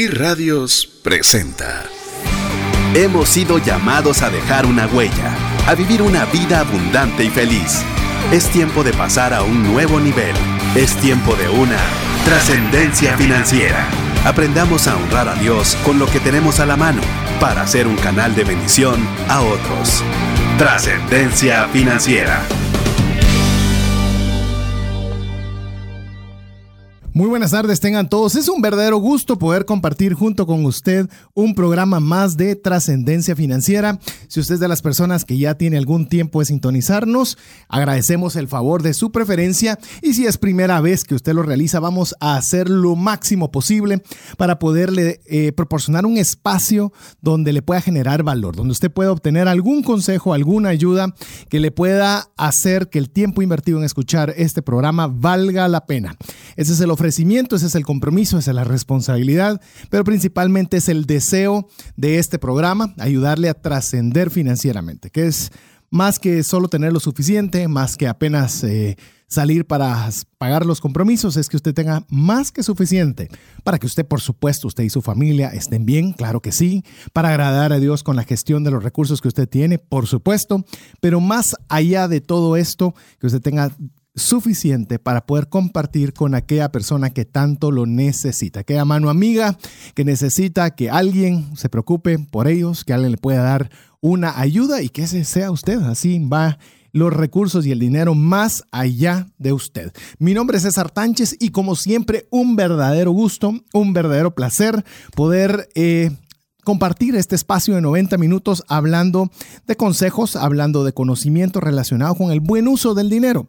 iRadios presenta. Hemos sido llamados a dejar una huella, a vivir una vida abundante y feliz. Es tiempo de pasar a un nuevo nivel. Es tiempo de una trascendencia financiera. Aprendamos a honrar a Dios con lo que tenemos a la mano para ser un canal de bendición a otros. Trascendencia financiera. Muy buenas tardes, tengan todos. Es un verdadero gusto poder compartir junto con usted un programa más de trascendencia financiera. Si usted es de las personas que ya tiene algún tiempo de sintonizarnos, agradecemos el favor de su preferencia y si es primera vez que usted lo realiza, vamos a hacer lo máximo posible para poderle eh, proporcionar un espacio donde le pueda generar valor, donde usted pueda obtener algún consejo, alguna ayuda que le pueda hacer que el tiempo invertido en escuchar este programa valga la pena. Ese es el ofrecimiento ese es el compromiso, esa es la responsabilidad, pero principalmente es el deseo de este programa, ayudarle a trascender financieramente, que es más que solo tener lo suficiente, más que apenas eh, salir para pagar los compromisos, es que usted tenga más que suficiente para que usted, por supuesto, usted y su familia estén bien, claro que sí, para agradar a Dios con la gestión de los recursos que usted tiene, por supuesto, pero más allá de todo esto, que usted tenga suficiente para poder compartir con aquella persona que tanto lo necesita, aquella mano amiga que necesita que alguien se preocupe por ellos, que alguien le pueda dar una ayuda y que ese sea usted. Así va los recursos y el dinero más allá de usted. Mi nombre es César Tánchez y como siempre un verdadero gusto, un verdadero placer poder... Eh, compartir este espacio de 90 minutos hablando de consejos, hablando de conocimiento relacionado con el buen uso del dinero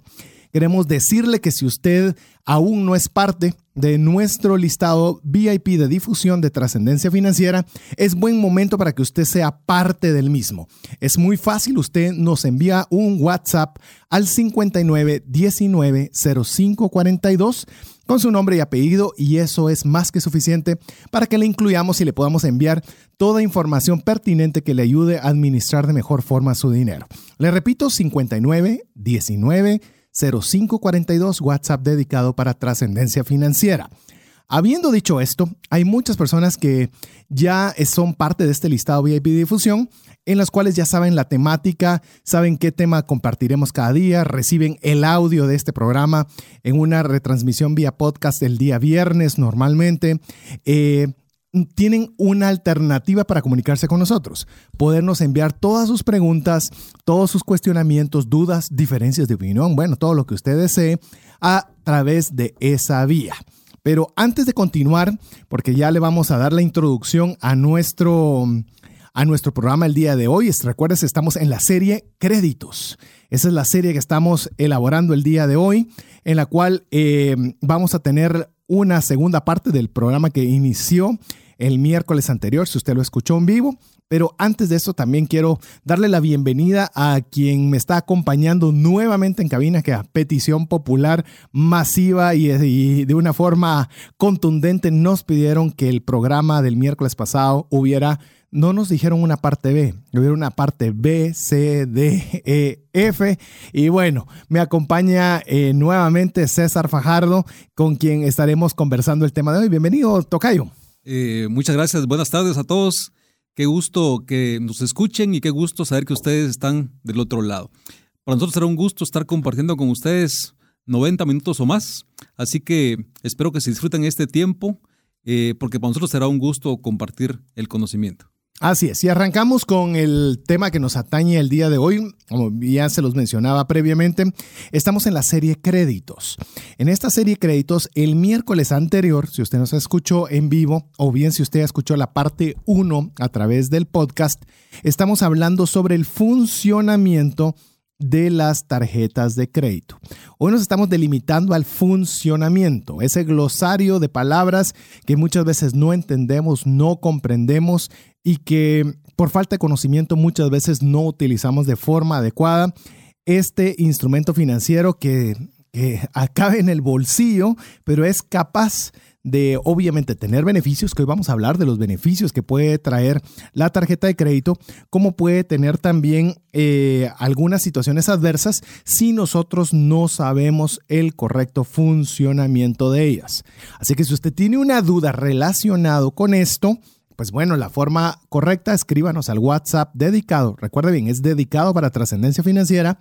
queremos decirle que si usted aún no es parte de nuestro listado VIP de difusión de trascendencia financiera, es buen momento para que usted sea parte del mismo. Es muy fácil, usted nos envía un WhatsApp al 59 19 05 42 con su nombre y apellido y eso es más que suficiente para que le incluyamos y le podamos enviar toda información pertinente que le ayude a administrar de mejor forma su dinero. Le repito, 59 19 0542 WhatsApp dedicado para trascendencia financiera. Habiendo dicho esto, hay muchas personas que ya son parte de este listado VIP difusión, en las cuales ya saben la temática, saben qué tema compartiremos cada día, reciben el audio de este programa en una retransmisión vía podcast el día viernes normalmente. Eh, tienen una alternativa para comunicarse con nosotros. Podernos enviar todas sus preguntas, todos sus cuestionamientos, dudas, diferencias de opinión, bueno, todo lo que usted desee a través de esa vía. Pero antes de continuar, porque ya le vamos a dar la introducción a nuestro, a nuestro programa el día de hoy, recuerdes, estamos en la serie Créditos. Esa es la serie que estamos elaborando el día de hoy, en la cual eh, vamos a tener una segunda parte del programa que inició el miércoles anterior, si usted lo escuchó en vivo. Pero antes de eso también quiero darle la bienvenida a quien me está acompañando nuevamente en cabina, que a petición popular masiva y, de una forma contundente nos pidieron que el programa del miércoles pasado hubiera no nos dijeron una parte B, hubiera una parte B, C, D, E, F. Y bueno, me acompaña eh, nuevamente César Fajardo, con quien estaremos conversando el tema de hoy. Bienvenido, Tocayo. Eh, muchas gracias, buenas tardes a todos. Qué gusto que nos escuchen y qué gusto saber que ustedes están del otro lado. Para nosotros será un gusto estar compartiendo con ustedes 90 minutos o más, así que espero que se disfruten este tiempo, eh, porque para nosotros será un gusto compartir el conocimiento. Así es, y arrancamos con el tema que nos atañe el día de hoy. Como ya se los mencionaba previamente, estamos en la serie Créditos. En esta serie Créditos, el miércoles anterior, si usted nos escuchó en vivo o bien si usted escuchó la parte 1 a través del podcast, estamos hablando sobre el funcionamiento de las tarjetas de crédito. Hoy nos estamos delimitando al funcionamiento, ese glosario de palabras que muchas veces no entendemos, no comprendemos y que por falta de conocimiento muchas veces no utilizamos de forma adecuada. Este instrumento financiero que, acabe en el bolsillo, pero es capaz de obviamente tener beneficios, que hoy vamos a hablar de los beneficios que puede traer la tarjeta de crédito, como puede tener también eh, algunas situaciones adversas si nosotros no sabemos el correcto funcionamiento de ellas. Así que si usted tiene una duda relacionado con esto, pues bueno, la forma correcta, escríbanos al WhatsApp dedicado. Recuerde bien, es dedicado para trascendencia financiera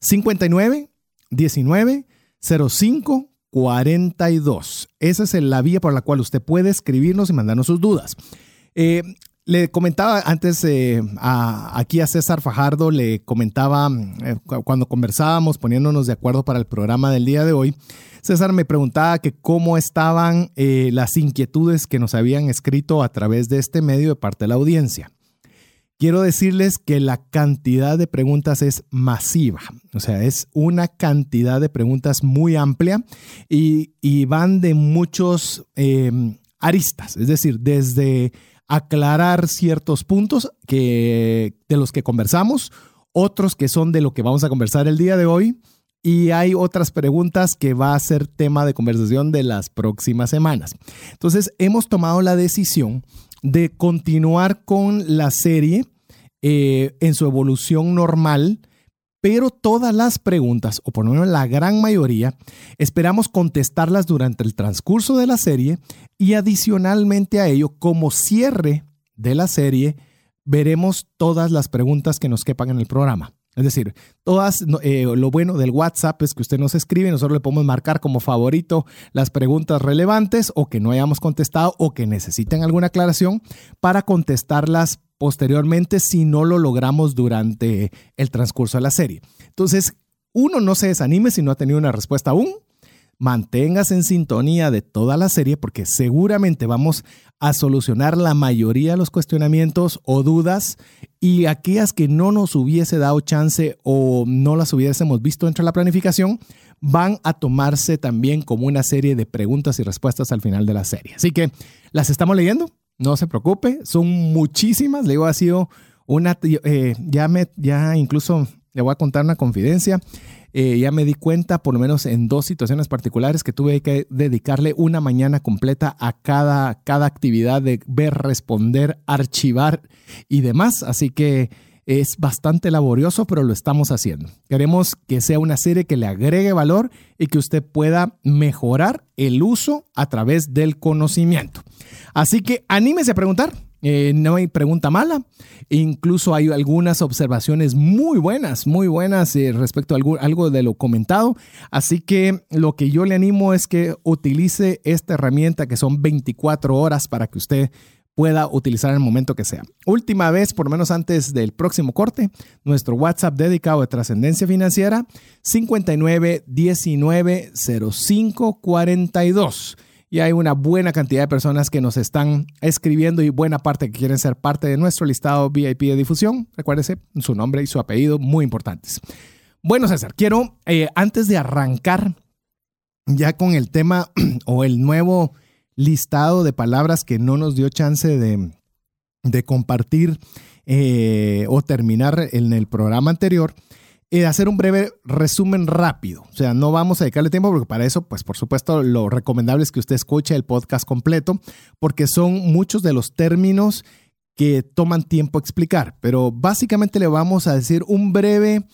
59 19 05 42. Esa es la vía por la cual usted puede escribirnos y mandarnos sus dudas. Eh, le comentaba antes eh, aquí a César Fajardo, le comentaba eh, cuando conversábamos poniéndonos de acuerdo para el programa del día de hoy, César me preguntaba que cómo estaban las inquietudes que nos habían escrito a través de este medio de parte de la audiencia. Quiero decirles que la cantidad de preguntas es masiva, o sea, es una cantidad de preguntas muy amplia y, van de muchos aristas, es decir, desde aclarar ciertos puntos que, de los que conversamos, otros que son de lo que vamos a conversar el día de hoy, y hay otras preguntas que va a ser tema de conversación de las próximas semanas. Entonces, hemos tomado la decisión de continuar con la serie eh, en su evolución normal, pero todas las preguntas, o por lo menos la gran mayoría, esperamos contestarlas durante el transcurso de la serie y adicionalmente a ello, como cierre de la serie, veremos todas las preguntas que nos quepan en el programa. Es decir, todas, eh, lo bueno del WhatsApp es que usted nos escribe, nosotros le podemos marcar como favorito las preguntas relevantes o que no hayamos contestado o que necesiten alguna aclaración para contestarlas posteriormente si no lo logramos durante el transcurso de la serie. Entonces, uno no se desanime si no ha tenido una respuesta aún. Manténgase en sintonía de toda la serie porque seguramente vamos a solucionar la mayoría de los cuestionamientos o dudas y aquellas que no nos hubiese dado chance o no las hubiésemos visto entre la planificación van a tomarse también como una serie de preguntas y respuestas al final de la serie. Así que las estamos leyendo, no se preocupe, son muchísimas, le digo, ha sido una, eh, ya me, ya incluso le voy a contar una confidencia. Eh, ya me di cuenta, por lo menos en dos situaciones particulares, que tuve que dedicarle una mañana completa a cada, cada actividad de ver, responder, archivar y demás. Así que es bastante laborioso, pero lo estamos haciendo. Queremos que sea una serie que le agregue valor y que usted pueda mejorar el uso a través del conocimiento. Así que anímese a preguntar. Eh, no hay pregunta mala. Incluso hay algunas observaciones muy buenas, muy buenas eh, respecto a algo, algo, de lo comentado. Así que lo que yo le animo es que utilice esta herramienta que son 24 horas para que usted pueda utilizar en el momento que sea. Última vez, por lo menos antes del próximo corte, nuestro WhatsApp dedicado a trascendencia financiera 59 19 05 42 y hay una buena cantidad de personas que nos están escribiendo y buena parte que quieren ser parte de nuestro listado VIP de difusión. Recuérdese su nombre y su apellido, muy importantes. Bueno, César, quiero, eh, antes de arrancar ya con el tema o el nuevo listado de palabras que no nos dio chance de, compartir eh, o terminar en el programa anterior, eh, hacer un breve resumen rápido. O sea, no vamos a dedicarle tiempo porque para eso, pues por supuesto, lo recomendable es que usted escuche el podcast completo porque son muchos de los términos que toman tiempo explicar. Pero básicamente le vamos a decir un breve,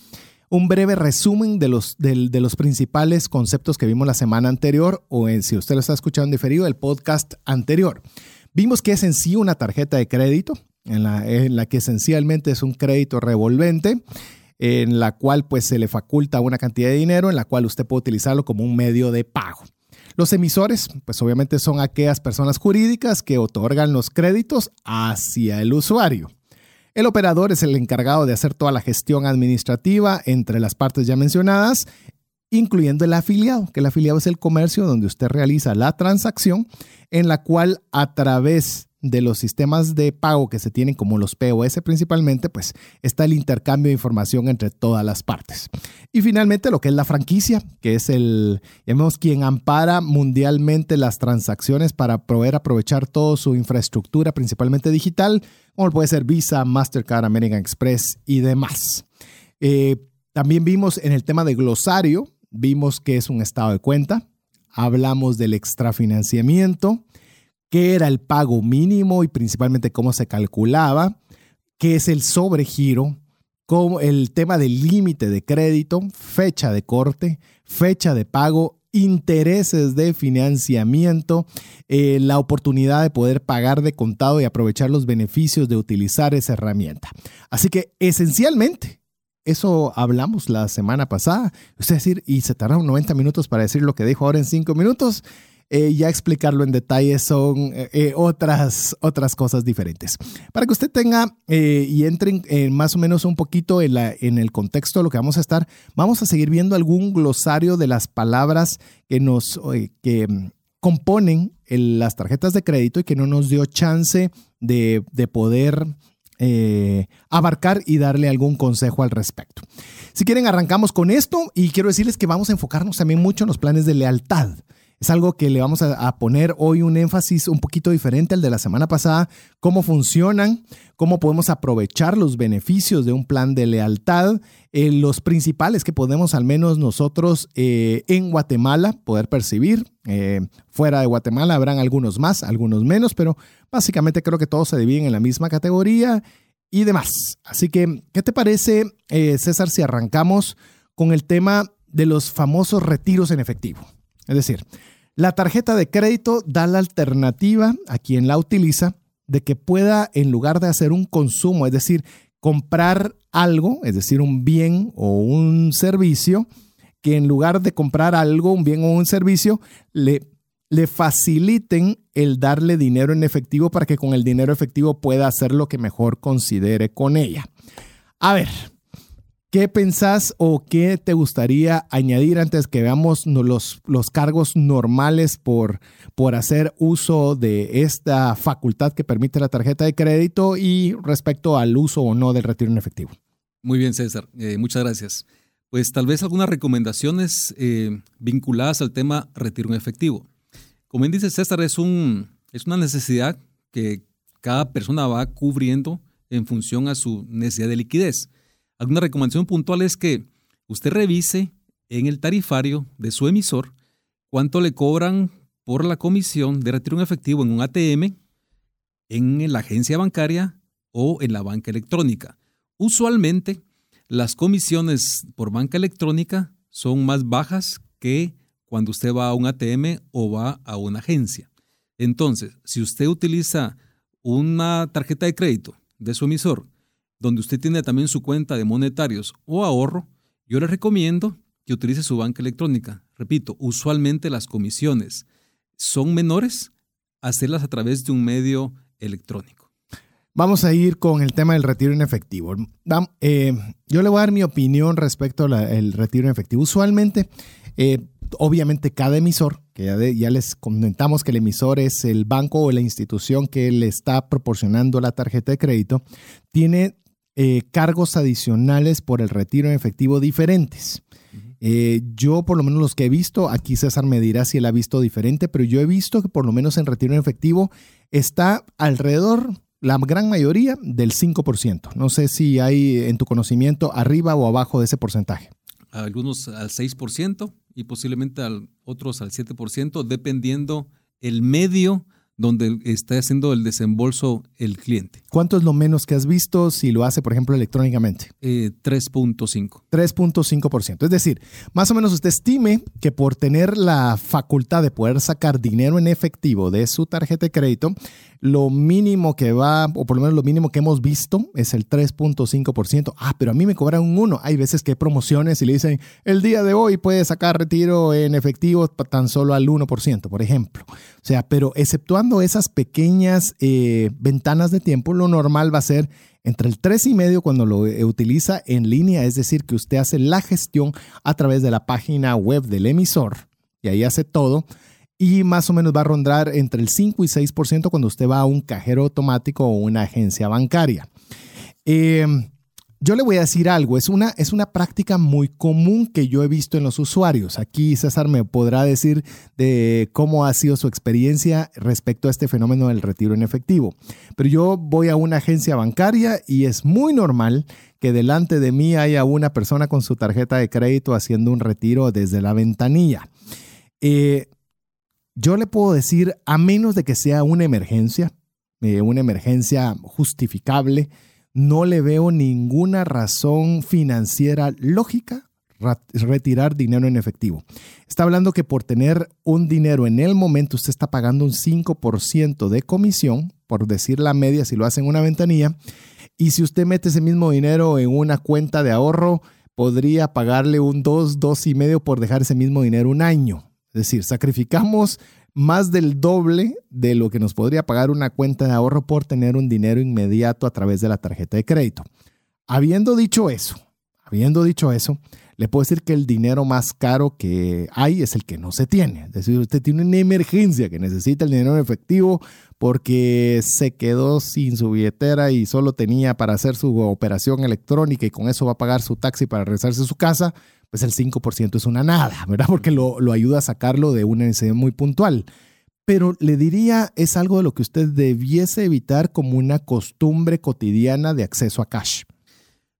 un breve resumen de los, de, los principales conceptos que vimos la semana anterior o si usted lo está escuchando en diferido, el podcast anterior. Vimos que es en sí una tarjeta de crédito, en la, en la que esencialmente es un crédito revolvente en la cual pues se le faculta una cantidad de dinero en la cual usted puede utilizarlo como un medio de pago. Los emisores, pues obviamente son aquellas personas jurídicas que otorgan los créditos hacia el usuario. El operador es el encargado de hacer toda la gestión administrativa entre las partes ya mencionadas, incluyendo el afiliado, que el afiliado es el comercio donde usted realiza la transacción en la cual a través de los sistemas de pago que se tienen, como los POS principalmente, pues está el intercambio de información entre todas las partes. Y finalmente lo que es la franquicia, que es el, quien ampara mundialmente las transacciones para poder aprovechar toda su infraestructura, principalmente digital, como puede ser Visa, Mastercard, American Express y demás. Eh, también vimos en el tema de glosario, vimos que es un estado de cuenta, hablamos del extrafinanciamiento, qué era el pago mínimo y principalmente cómo se calculaba, qué es el sobregiro, como el tema del límite de crédito, fecha de corte, fecha de pago, intereses de financiamiento, eh, la oportunidad de poder pagar de contado y aprovechar los beneficios de utilizar esa herramienta. Así que esencialmente, eso hablamos la semana pasada. Es decir, y se tardaron 90 minutos para decir lo que dijo ahora en 5 minutos. Eh, ya explicarlo en detalle son eh, eh, otras, otras cosas diferentes. Para que usted tenga y entren más o menos un poquito en, la, en el contexto de lo que vamos a estar, vamos a seguir viendo algún glosario de las palabras que nos que mm, componen las tarjetas de crédito y que no nos dio chance de, de poder abarcar y darle algún consejo al respecto. Si quieren, arrancamos con esto y quiero decirles que vamos a enfocarnos también mucho en los planes de lealtad. Es algo que le vamos a, poner hoy un énfasis un poquito diferente al de la semana pasada, cómo funcionan, cómo podemos aprovechar los beneficios de un plan de lealtad, eh, los principales que podemos al menos nosotros eh, en Guatemala poder percibir. Eh, fuera de Guatemala habrán algunos más, algunos menos, pero básicamente creo que todos se dividen en la misma categoría y demás. Así que, ¿qué te parece, César, si arrancamos con el tema de los famosos retiros en efectivo? Es decir, la tarjeta de crédito da la alternativa a quien la utiliza de que pueda, en lugar de hacer un consumo, es decir, comprar algo, es decir, un bien o un servicio, que en lugar de comprar algo, un bien o un servicio, le, le faciliten el darle dinero en efectivo para que con el dinero efectivo pueda hacer lo que mejor considere con ella. A ver, ¿Qué pensás o qué te gustaría añadir antes que veamos los, los cargos normales por, por hacer uso de esta facultad que permite la tarjeta de crédito y respecto al uso o no del retiro en efectivo? Muy bien, César. Eh, muchas gracias. Pues tal vez algunas recomendaciones eh, vinculadas al tema retiro en efectivo. Como bien dice César, es, un, es una necesidad que cada persona va cubriendo en función a su necesidad de liquidez. Alguna recomendación puntual es que usted revise en el tarifario de su emisor cuánto le cobran por la comisión de retiro en efectivo en un ATM, en la agencia bancaria o en la banca electrónica. Usualmente, las comisiones por banca electrónica son más bajas que cuando usted va a un ATM o va a una agencia. Entonces, si usted utiliza una tarjeta de crédito de su emisor donde usted tiene también su cuenta de monetarios o ahorro, yo le recomiendo que utilice su banca electrónica. Repito, usualmente las comisiones son menores, hacerlas a través de un medio electrónico. Vamos a ir con el tema del retiro en efectivo. Eh, yo le voy a dar mi opinión respecto al retiro en efectivo. Usualmente, eh, obviamente cada emisor, que ya, ya, les comentamos que el emisor es el banco o la institución que le está proporcionando la tarjeta de crédito, tiene eh, cargos adicionales por el retiro en efectivo diferentes. Eh, yo, por lo menos los que he visto, aquí César me dirá si él ha visto diferente, pero yo he visto que por lo menos en retiro en efectivo está alrededor, la gran mayoría, del 5%. No sé si hay en tu conocimiento arriba o abajo de ese porcentaje. Algunos al 6% y posiblemente al, otros al 7%, dependiendo el medio donde está haciendo el desembolso el cliente. ¿Cuánto es lo menos que has visto si lo hace, por ejemplo, electrónicamente? 3.5. Eh, 3.5%. Es decir, más o menos usted estime que por tener la facultad de poder sacar dinero en efectivo de su tarjeta de crédito, lo mínimo que va, o por lo menos lo mínimo que hemos visto, es el 3.5%. Ah, pero a mí me cobran un 1. Hay veces que hay promociones y le dicen, el día de hoy puede sacar retiro en efectivo tan solo al 1%, por ejemplo. O sea, pero exceptuando esas pequeñas eh, ventanas de tiempo, lo normal va a ser entre el 3,5 cuando lo eh, utiliza en línea, es decir, que usted hace la gestión a través de la página web del emisor y ahí hace todo y más o menos va a rondar entre el 5 y 6% cuando usted va a un cajero automático o una agencia bancaria. Em, yo le voy a decir algo, es una, es una práctica muy común que yo he visto en los usuarios. Aquí César me podrá decir de cómo ha sido su experiencia respecto a este fenómeno del retiro en efectivo. Pero yo voy a una agencia bancaria y es muy normal que delante de mí haya una persona con su tarjeta de crédito haciendo un retiro desde la ventanilla. Eh, yo le puedo decir, a menos de que sea una emergencia, eh, una emergencia justificable, no le veo ninguna razón financiera lógica retirar dinero en efectivo. Está hablando que por tener un dinero en el momento usted está pagando un 5% de comisión, por decir la media si lo hace en una ventanilla, y si usted mete ese mismo dinero en una cuenta de ahorro, podría pagarle un 2, 2 y medio por dejar ese mismo dinero un año. Es decir, sacrificamos más del doble de lo que nos podría pagar una cuenta de ahorro por tener un dinero inmediato a través de la tarjeta de crédito. Habiendo dicho eso, habiendo dicho eso, le puedo decir que el dinero más caro que hay es el que no se tiene. Es decir, usted tiene una emergencia que necesita el dinero en efectivo porque se quedó sin su billetera y solo tenía para hacer su operación electrónica y con eso va a pagar su taxi para regresarse a su casa pues el 5% es una nada, ¿verdad? Porque lo, lo ayuda a sacarlo de una necesidad muy puntual. Pero le diría, es algo de lo que usted debiese evitar como una costumbre cotidiana de acceso a cash.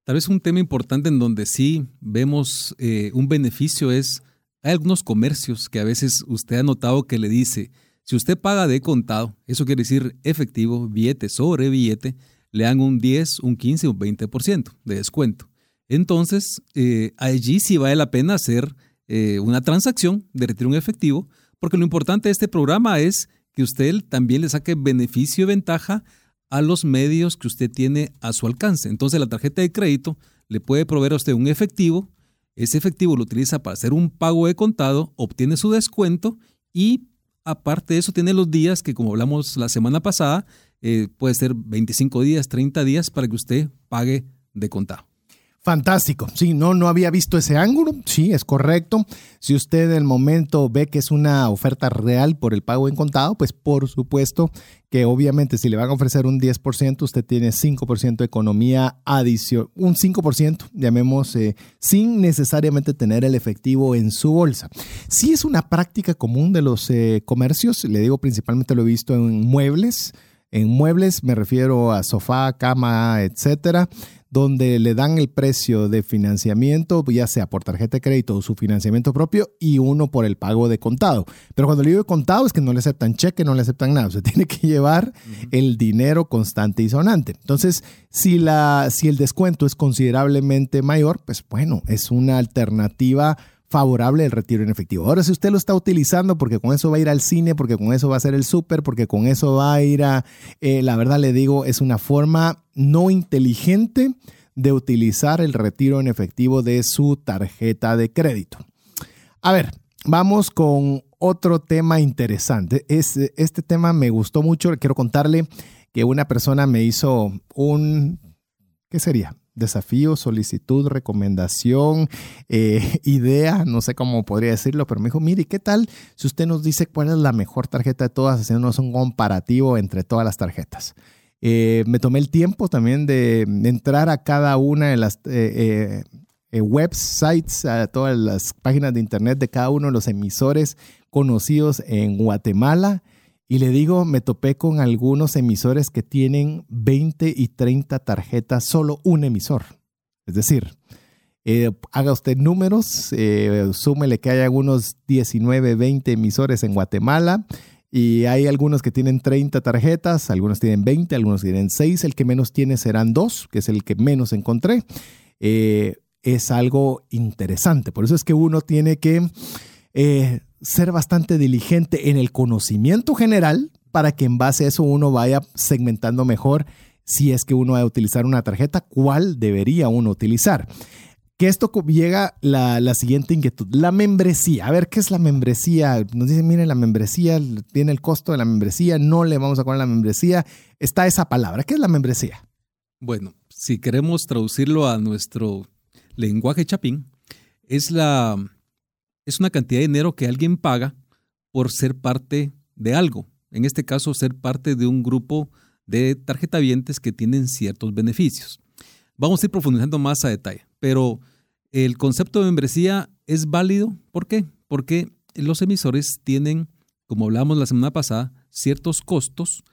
Tal vez un tema importante en donde sí vemos eh, un beneficio es, hay algunos comercios que a veces usted ha notado que le dice, si usted paga de contado, eso quiere decir efectivo, billete sobre billete, le dan un 10, un 15, un 20% de descuento. Entonces, eh, allí sí vale la pena hacer eh, una transacción de retiro en efectivo, porque lo importante de este programa es que usted también le saque beneficio y ventaja a los medios que usted tiene a su alcance. Entonces, la tarjeta de crédito le puede proveer a usted un efectivo, ese efectivo lo utiliza para hacer un pago de contado, obtiene su descuento y aparte de eso tiene los días que, como hablamos la semana pasada, eh, puede ser 25 días, 30 días para que usted pague de contado. Fantástico. Sí, no, no había visto ese ángulo. Sí, es correcto. Si usted en el momento ve que es una oferta real por el pago en contado, pues por supuesto que obviamente si le van a ofrecer un 10%, usted tiene 5% de economía adicional, un 5%, llamemos, eh, sin necesariamente tener el efectivo en su bolsa. Sí es una práctica común de los eh, comercios, le digo principalmente lo he visto en muebles. En muebles me refiero a sofá, cama, etcétera donde le dan el precio de financiamiento, ya sea por tarjeta de crédito o su financiamiento propio, y uno por el pago de contado. Pero cuando le digo contado es que no le aceptan cheque, no le aceptan nada. O sea, tiene que llevar el dinero constante y sonante. Entonces, si, la, si el descuento es considerablemente mayor, pues bueno, es una alternativa favorable el retiro en efectivo. Ahora, si usted lo está utilizando porque con eso va a ir al cine, porque con eso va a hacer el súper, porque con eso va a ir a, eh, la verdad le digo, es una forma no inteligente de utilizar el retiro en efectivo de su tarjeta de crédito. A ver, vamos con otro tema interesante. Es, este tema me gustó mucho. Quiero contarle que una persona me hizo un, ¿qué sería? Desafío, solicitud, recomendación, eh, idea, no sé cómo podría decirlo, pero me dijo, mire, ¿qué tal si usted nos dice cuál es la mejor tarjeta de todas, haciéndonos un comparativo entre todas las tarjetas? Eh, me tomé el tiempo también de, entrar a cada una de las eh, websites, a todas las páginas de internet de cada uno de los emisores conocidos en Guatemala y le digo, me topé con algunos emisores que tienen 20 y 30 tarjetas, solo un emisor. Es decir, eh, haga usted números, eh, súmele que hay algunos 19, 20 emisores en Guatemala y hay algunos que tienen 30 tarjetas, algunos tienen 20, algunos tienen 6, el que menos tiene serán 2, que es el que menos encontré. Eh, es algo interesante, por eso es que uno tiene que ser bastante diligente en el conocimiento general para que en base a eso uno vaya segmentando mejor si es que uno va a utilizar una tarjeta, cuál debería uno utilizar. Que esto llega la, la siguiente inquietud, la membresía. A ver, ¿qué es la membresía? Nos dicen, miren, la membresía tiene el costo de la membresía, no le vamos a poner la membresía. Está esa palabra. ¿Qué es la membresía? Bueno, si queremos traducirlo a nuestro lenguaje chapín, es la, es una cantidad de dinero que alguien paga por ser parte de algo. En este caso, ser parte de un grupo de tarjetavientes que tienen ciertos beneficios. Vamos a ir profundizando más a detalle, pero el concepto de membresía es válido. ¿Por qué? Porque los emisores tienen, como hablamos la semana pasada, ciertos costos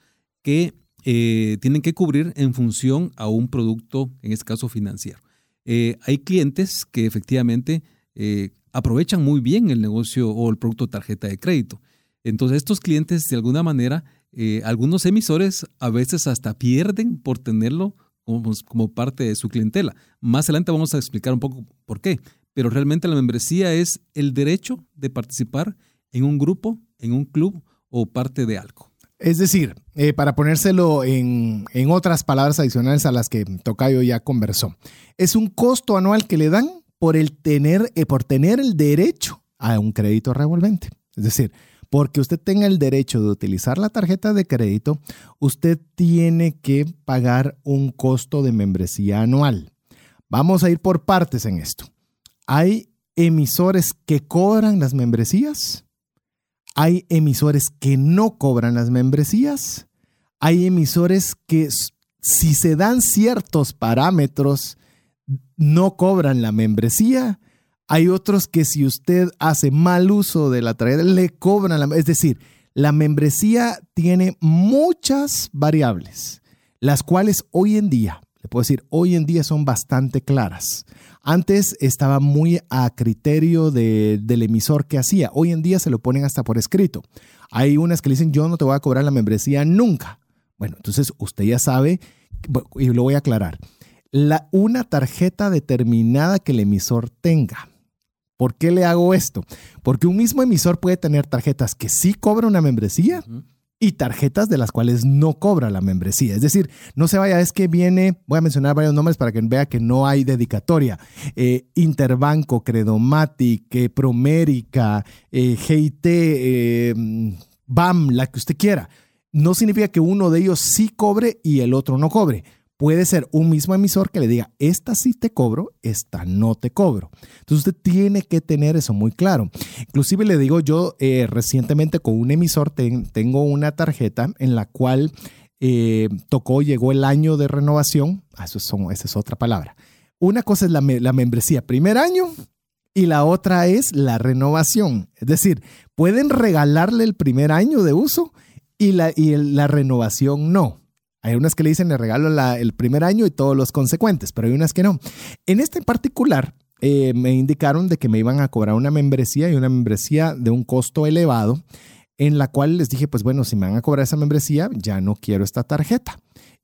que eh, tienen que cubrir en función a un producto, en este caso financiero. Eh, hay clientes que efectivamente eh, aprovechan muy bien el negocio o el producto tarjeta de crédito. Entonces estos clientes de alguna manera, eh, algunos emisores a veces hasta pierden por tenerlo como, como parte de su clientela. Más adelante vamos a explicar un poco por qué, pero realmente la membresía es el derecho de participar en un grupo, en un club o parte de algo. Es decir, eh, para ponérselo en, en, otras palabras adicionales a las que Tocayo ya conversó, es un costo anual que le dan por, el tener, eh, por tener el derecho a un crédito revolvente. Es decir, porque usted tenga el derecho de utilizar la tarjeta de crédito, usted tiene que pagar un costo de membresía anual. Vamos a ir por partes en esto. Hay emisores que cobran las membresías hay emisores que no cobran las membresías. Hay emisores que si se dan ciertos parámetros, no cobran la membresía. Hay otros que si usted hace mal uso de la tarjeta, le cobran la Es decir, la membresía tiene muchas variables, las cuales hoy en día, le puedo decir, hoy en día son bastante claras. Antes estaba muy a criterio del emisor que hacía. Hoy en día se lo ponen hasta por escrito. Hay unas que dicen, yo no te voy a cobrar la membresía nunca. Bueno, entonces usted ya sabe, y lo voy a aclarar, la, una tarjeta determinada que el emisor tenga. ¿Por qué le hago esto? Porque un mismo emisor puede tener tarjetas que sí cobran una membresía y tarjetas de las cuales no cobra la membresía. Es decir, no se vaya, es que viene, voy a mencionar varios nombres para que vea que no hay dedicatoria. Eh, Interbanco, Credomatic, eh, Promérica, eh, GIT, BAM, la que usted quiera. No significa que uno de ellos sí cobre y el otro no cobre puede ser un mismo emisor que le diga, esta sí te cobro, esta no te cobro. Entonces usted tiene que tener eso muy claro. Inclusive le digo yo, eh, recientemente con un emisor tengo una tarjeta en la cual eh, tocó, llegó el año de renovación. Ah, eso esa es otra palabra. Una cosa es la, membresía primer año y la otra es la renovación. Es decir, pueden regalarle el primer año de uso y la renovación no. Hay unas que le dicen le regalo el primer año y todos los consecuentes, pero hay unas que no. En este en particular, eh, me indicaron de que me iban a cobrar una membresía y una membresía de un costo elevado, en la cual les dije, pues bueno, si me van a cobrar esa membresía, ya no quiero esta tarjeta.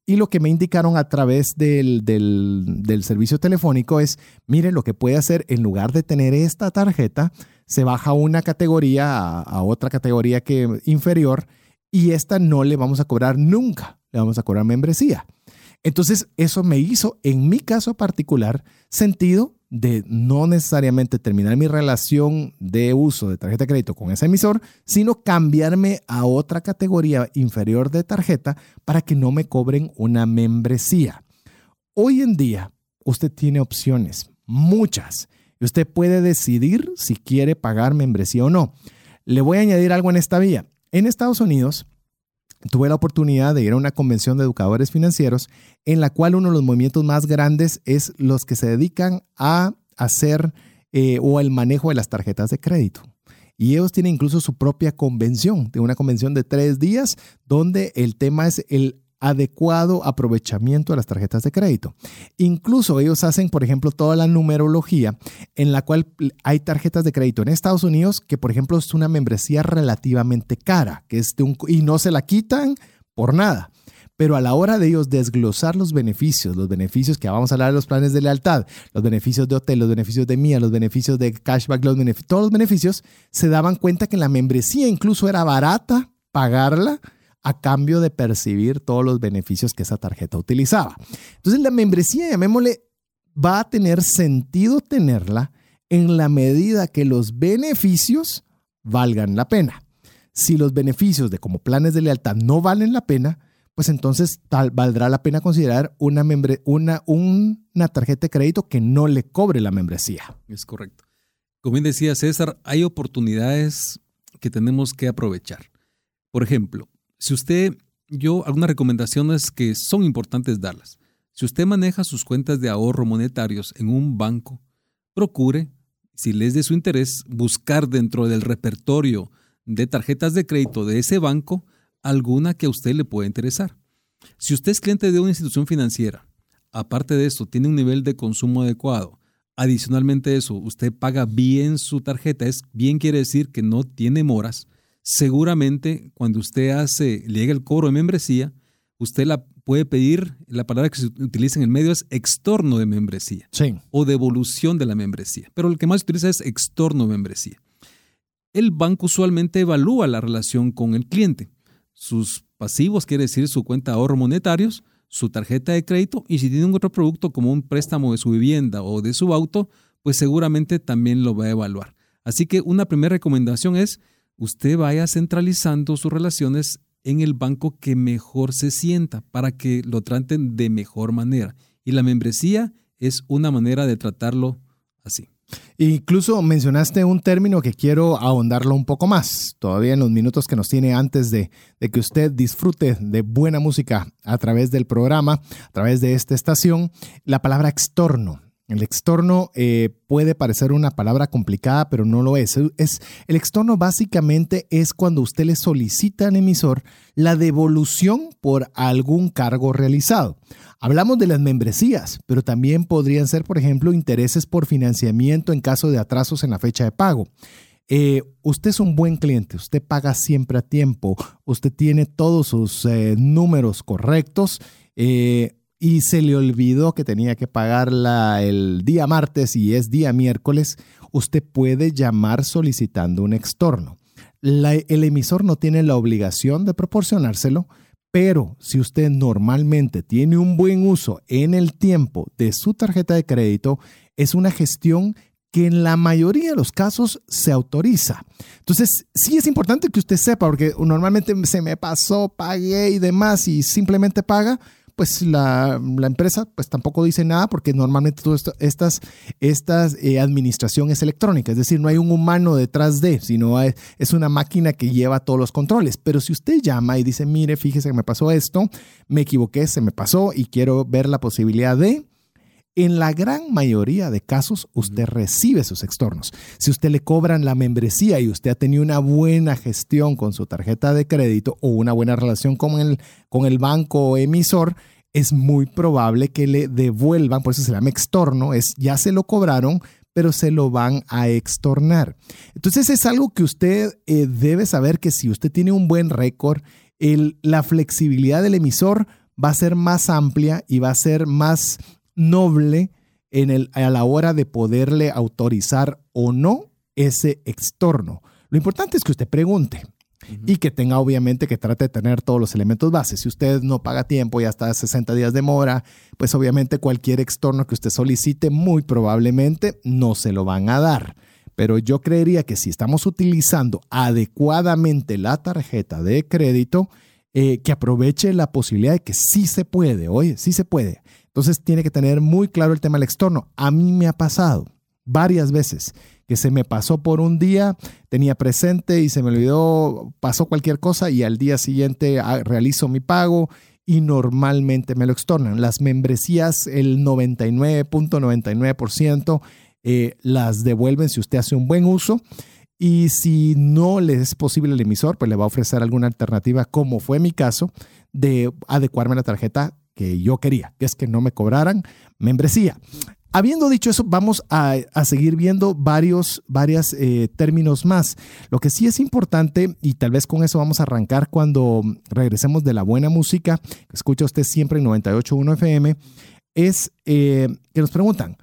Y lo que me indicaron a través del, del, servicio telefónico es, mire, lo que puede hacer, en lugar de tener esta tarjeta, se baja una categoría a, a otra categoría que inferior y esta no le vamos a cobrar nunca le vamos a cobrar membresía. Entonces, eso me hizo, en mi caso particular, sentido de no necesariamente terminar mi relación de uso de tarjeta de crédito con ese emisor, sino cambiarme a otra categoría inferior de tarjeta para que no me cobren una membresía. Hoy en día, usted tiene opciones, muchas, y usted puede decidir si quiere pagar membresía o no. Le voy a añadir algo en esta vía. En Estados Unidos, tuve la oportunidad de ir a una convención de educadores financieros en la cual uno de los movimientos más grandes es los que se dedican a hacer eh, o el manejo de las tarjetas de crédito. Y ellos tienen incluso su propia convención, de una convención de tres días, donde el tema es el adecuado aprovechamiento de las tarjetas de crédito. Incluso ellos hacen, por ejemplo, toda la numerología en la cual hay tarjetas de crédito en Estados Unidos que, por ejemplo, es una membresía relativamente cara, que es de un, y no se la quitan por nada. Pero a la hora de ellos desglosar los beneficios, los beneficios que vamos a hablar de los planes de lealtad, los beneficios de hotel, los beneficios de mía, los beneficios de cashback, todos los beneficios, se daban cuenta que la membresía incluso era barata pagarla a cambio de percibir todos los beneficios que esa tarjeta utilizaba. Entonces la membresía, llamémosle, va a tener sentido tenerla en la medida que los beneficios valgan la pena. Si los beneficios de como planes de lealtad no valen la pena, pues entonces tal, valdrá la pena considerar una, una, una tarjeta de crédito que no le cobre la membresía. Es correcto. Como bien decía César, hay oportunidades que tenemos que aprovechar. Por ejemplo, si usted, yo, algunas recomendaciones que son importantes darlas. Si usted maneja sus cuentas de ahorro monetarios en un banco, procure, si les de su interés, buscar dentro del repertorio de tarjetas de crédito de ese banco alguna que a usted le pueda interesar. Si usted es cliente de una institución financiera, aparte de eso, tiene un nivel de consumo adecuado, adicionalmente a eso, usted paga bien su tarjeta, es bien quiere decir que no tiene moras, seguramente cuando usted hace, llega el cobro de membresía, usted la puede pedir, la palabra que se utiliza en el medio es extorno de membresía Sí. o devolución de la membresía, pero el que más se utiliza es extorno de membresía. El banco usualmente evalúa la relación con el cliente, sus pasivos, quiere decir su cuenta de ahorro monetarios, su tarjeta de crédito y si tiene un otro producto como un préstamo de su vivienda o de su auto, pues seguramente también lo va a evaluar. Así que una primera recomendación es usted vaya centralizando sus relaciones en el banco que mejor se sienta para que lo traten de mejor manera. Y la membresía es una manera de tratarlo así. Incluso mencionaste un término que quiero ahondarlo un poco más, todavía en los minutos que nos tiene antes de, de, que usted disfrute de buena música a través del programa, a través de esta estación, la palabra extorno. El extorno eh, puede parecer una palabra complicada, pero no lo es. es. El extorno básicamente es cuando usted le solicita al emisor la devolución por algún cargo realizado. Hablamos de las membresías, pero también podrían ser, por ejemplo, intereses por financiamiento en caso de atrasos en la fecha de pago. Eh, usted es un buen cliente, usted paga siempre a tiempo, usted tiene todos sus eh, números correctos. Y se le olvidó que tenía que pagarla el día martes y es día miércoles, usted puede llamar solicitando un extorno. El emisor no tiene la obligación de proporcionárselo, pero si usted normalmente tiene un buen uso en el tiempo de su tarjeta de crédito, es una gestión que en la mayoría de los casos se autoriza. Entonces, sí es importante que usted sepa, porque normalmente se me pasó, pagué y demás y simplemente paga pues la, empresa pues tampoco dice nada porque normalmente todas estas, estas eh, administración es electrónica, es decir, no hay un humano detrás de, sino es una máquina que lleva todos los controles. Pero si usted llama y dice, mire, fíjese que me pasó esto, me equivoqué, se me pasó y quiero ver la posibilidad de, en la gran mayoría de casos, usted recibe sus extornos. Si usted le cobran la membresía y usted ha tenido una buena gestión con su tarjeta de crédito o una buena relación con el, con el banco emisor, es muy probable que le devuelvan, por eso se llama extorno, es ya se lo cobraron, pero se lo van a extornar. Entonces es algo que usted eh, debe saber que si usted tiene un buen récord, la flexibilidad del emisor va a ser más amplia y va a ser más noble en el, a la hora de poderle autorizar o no ese extorno. Lo importante es que usted pregunte uh -huh. y que tenga obviamente que trate de tener todos los elementos bases. Si usted no paga tiempo y hasta 60 días de mora, pues obviamente cualquier extorno que usted solicite muy probablemente no se lo van a dar. Pero yo creería que si estamos utilizando adecuadamente la tarjeta de crédito, eh, que aproveche la posibilidad de que sí se puede, oye, sí se puede. Entonces tiene que tener muy claro el tema del extorno. A mí me ha pasado varias veces que se me pasó por un día, tenía presente y se me olvidó, pasó cualquier cosa y al día siguiente ah, realizo mi pago y normalmente me lo extornan. Las membresías, el 99.99% eh, las devuelven si usted hace un buen uso. Y si no le es posible el emisor, pues le va a ofrecer alguna alternativa, como fue mi caso, de adecuarme a la tarjeta que yo quería, que es que no me cobraran membresía. Habiendo dicho eso, vamos a, a seguir viendo varios varios, eh, términos más. Lo que sí es importante, y tal vez con eso vamos a arrancar cuando regresemos de la buena música, que escucha usted siempre en 98.1 FM, es eh, que nos preguntan,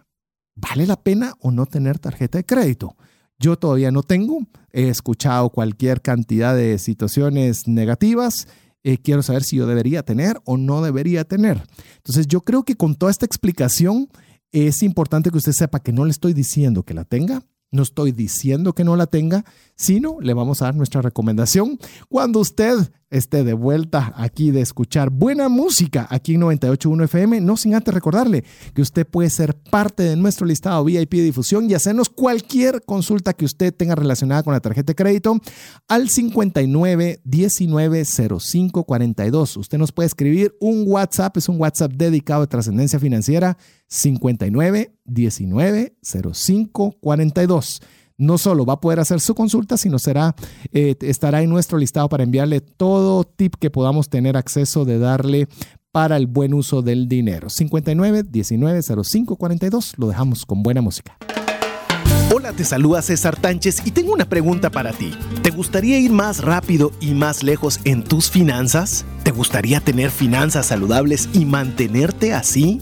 ¿vale la pena o no tener tarjeta de crédito? Yo todavía no tengo, he escuchado cualquier cantidad de situaciones negativas. Eh, quiero saber si yo debería tener o no debería tener. Entonces yo creo que con toda esta explicación es importante que usted sepa que no le estoy diciendo que la tenga, no estoy diciendo que no la tenga, sino le vamos a dar nuestra recomendación cuando usted esté de vuelta aquí de escuchar buena música aquí en 98.1 FM, no sin antes recordarle que usted puede ser parte de nuestro listado VIP de difusión y hacernos cualquier consulta que usted tenga relacionada con la tarjeta de crédito al 59 19 05 42. Usted nos puede escribir un WhatsApp, es un WhatsApp dedicado a trascendencia financiera 59 19 05 42 no solo va a poder hacer su consulta, sino será, eh, estará en nuestro listado para enviarle todo tip que podamos tener acceso de darle para el buen uso del dinero. 59 19 05 42. Lo dejamos con buena música. Hola te saluda César Tánchez y tengo una pregunta para ti. ¿Te gustaría ir más rápido y más lejos en tus finanzas? ¿Te gustaría tener finanzas saludables y mantenerte así?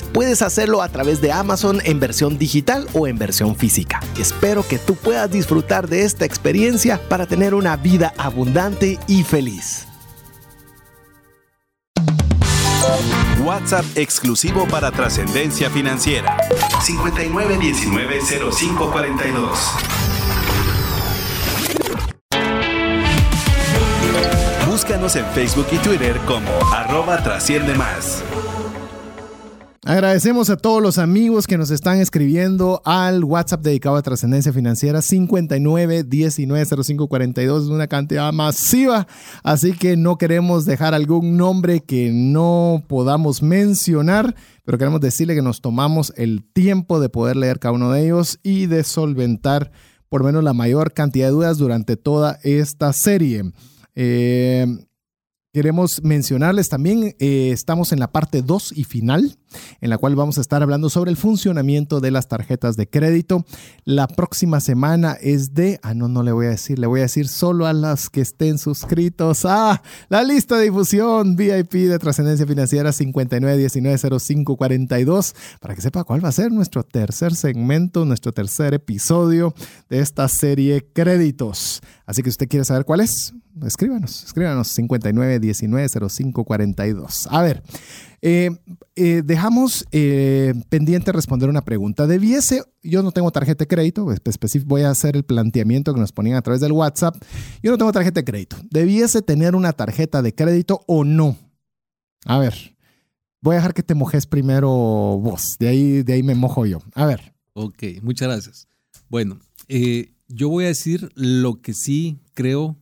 puedes hacerlo a través de Amazon en versión digital o en versión física. Espero que tú puedas disfrutar de esta experiencia para tener una vida abundante y feliz. WhatsApp exclusivo para trascendencia financiera. 59190542. Búscanos en Facebook y Twitter como arroba trasciende. Agradecemos a todos los amigos que nos están escribiendo al WhatsApp dedicado a trascendencia financiera 59 19 05 42. Es una cantidad masiva, así que no queremos dejar algún nombre que no podamos mencionar, pero queremos decirle que nos tomamos el tiempo de poder leer cada uno de ellos y de solventar por lo menos la mayor cantidad de dudas durante toda esta serie. Eh, Queremos mencionarles también, eh, estamos en la parte 2 y final, en la cual vamos a estar hablando sobre el funcionamiento de las tarjetas de crédito. La próxima semana es de, ah, no, no le voy a decir, le voy a decir solo a las que estén suscritos a la lista de difusión VIP de trascendencia financiera 59190542, para que sepa cuál va a ser nuestro tercer segmento, nuestro tercer episodio de esta serie Créditos. Así que si usted quiere saber cuál es, escríbanos, escríbanos 59190542. A ver, eh, eh, dejamos eh, pendiente responder una pregunta. ¿Debiese, yo no tengo tarjeta de crédito, voy a hacer el planteamiento que nos ponían a través del WhatsApp, yo no tengo tarjeta de crédito. ¿Debiese tener una tarjeta de crédito o no? A ver, voy a dejar que te mojes primero vos, de ahí, de ahí me mojo yo. A ver. Ok, muchas gracias. Bueno, yo voy a decir lo que sí creo